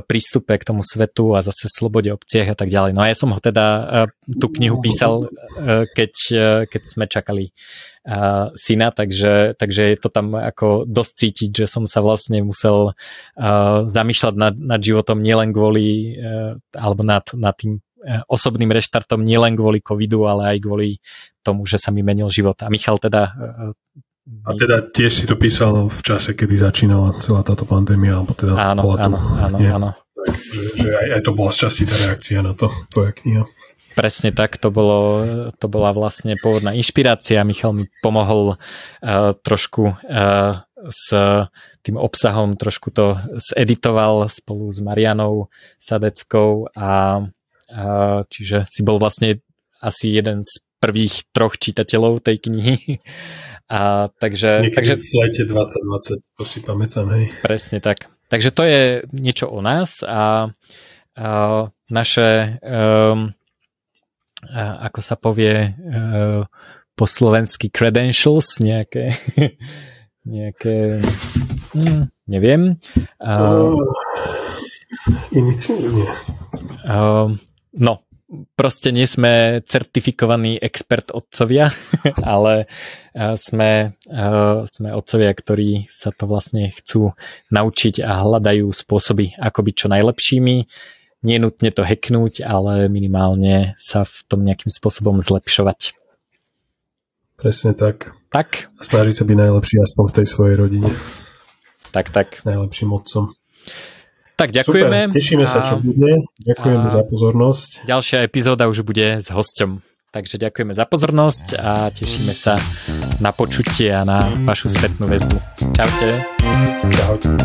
prístupe k tomu svetu a zase slobode obciach a tak ďalej. No a ja som ho teda e, tú knihu písal, e, keď, keď sme čakali syna, takže, takže je to tam ako dosť cítiť, že som sa vlastne musel zamýšľať nad, nad životom nielen kvôli alebo nad, nad tým osobným reštartom nielen kvôli covidu, ale aj kvôli tomu, že sa mi menil život. A Michal teda... A teda tiež si to písal v čase, kedy začínala celá táto pandémia, alebo teda áno, bola áno, áno, nie? áno. Že, že aj, aj to bola z časti tá reakcia na to, tvoja kniha. Presne tak, to, bolo, to bola vlastne pôvodná inšpirácia. Michal mi pomohol uh, trošku uh, s tým obsahom, trošku to zeditoval spolu s Marianou Sadeckou a čiže si bol vlastne asi jeden z prvých troch čitateľov tej knihy. A takže, Niekedy takže, v lete 2020, to si pamätám, hej. Presne tak. Takže to je niečo o nás a, a naše, um, a ako sa povie uh, po slovensky credentials, nejaké, nejaké hm, neviem. Uh, uh, Iniciálne. Uh, no, proste nie sme certifikovaní expert otcovia, ale eh, sme, eh, sme otcovia, ktorí sa to vlastne chcú naučiť a hľadajú spôsoby, ako byť čo najlepšími. Nie nutne to heknúť, ale minimálne sa v tom nejakým spôsobom zlepšovať. Presne tak. Tak. Snažiť sa byť najlepší aspoň v tej svojej rodine. Tak, tak. Najlepším otcom. Tak ďakujeme. Super, tešíme a, sa, čo bude. Ďakujeme za pozornosť. Ďalšia epizóda už bude s hosťom. Takže ďakujeme za pozornosť a tešíme sa na počutie a na vašu spätnú väzbu. Čaute. Čaute.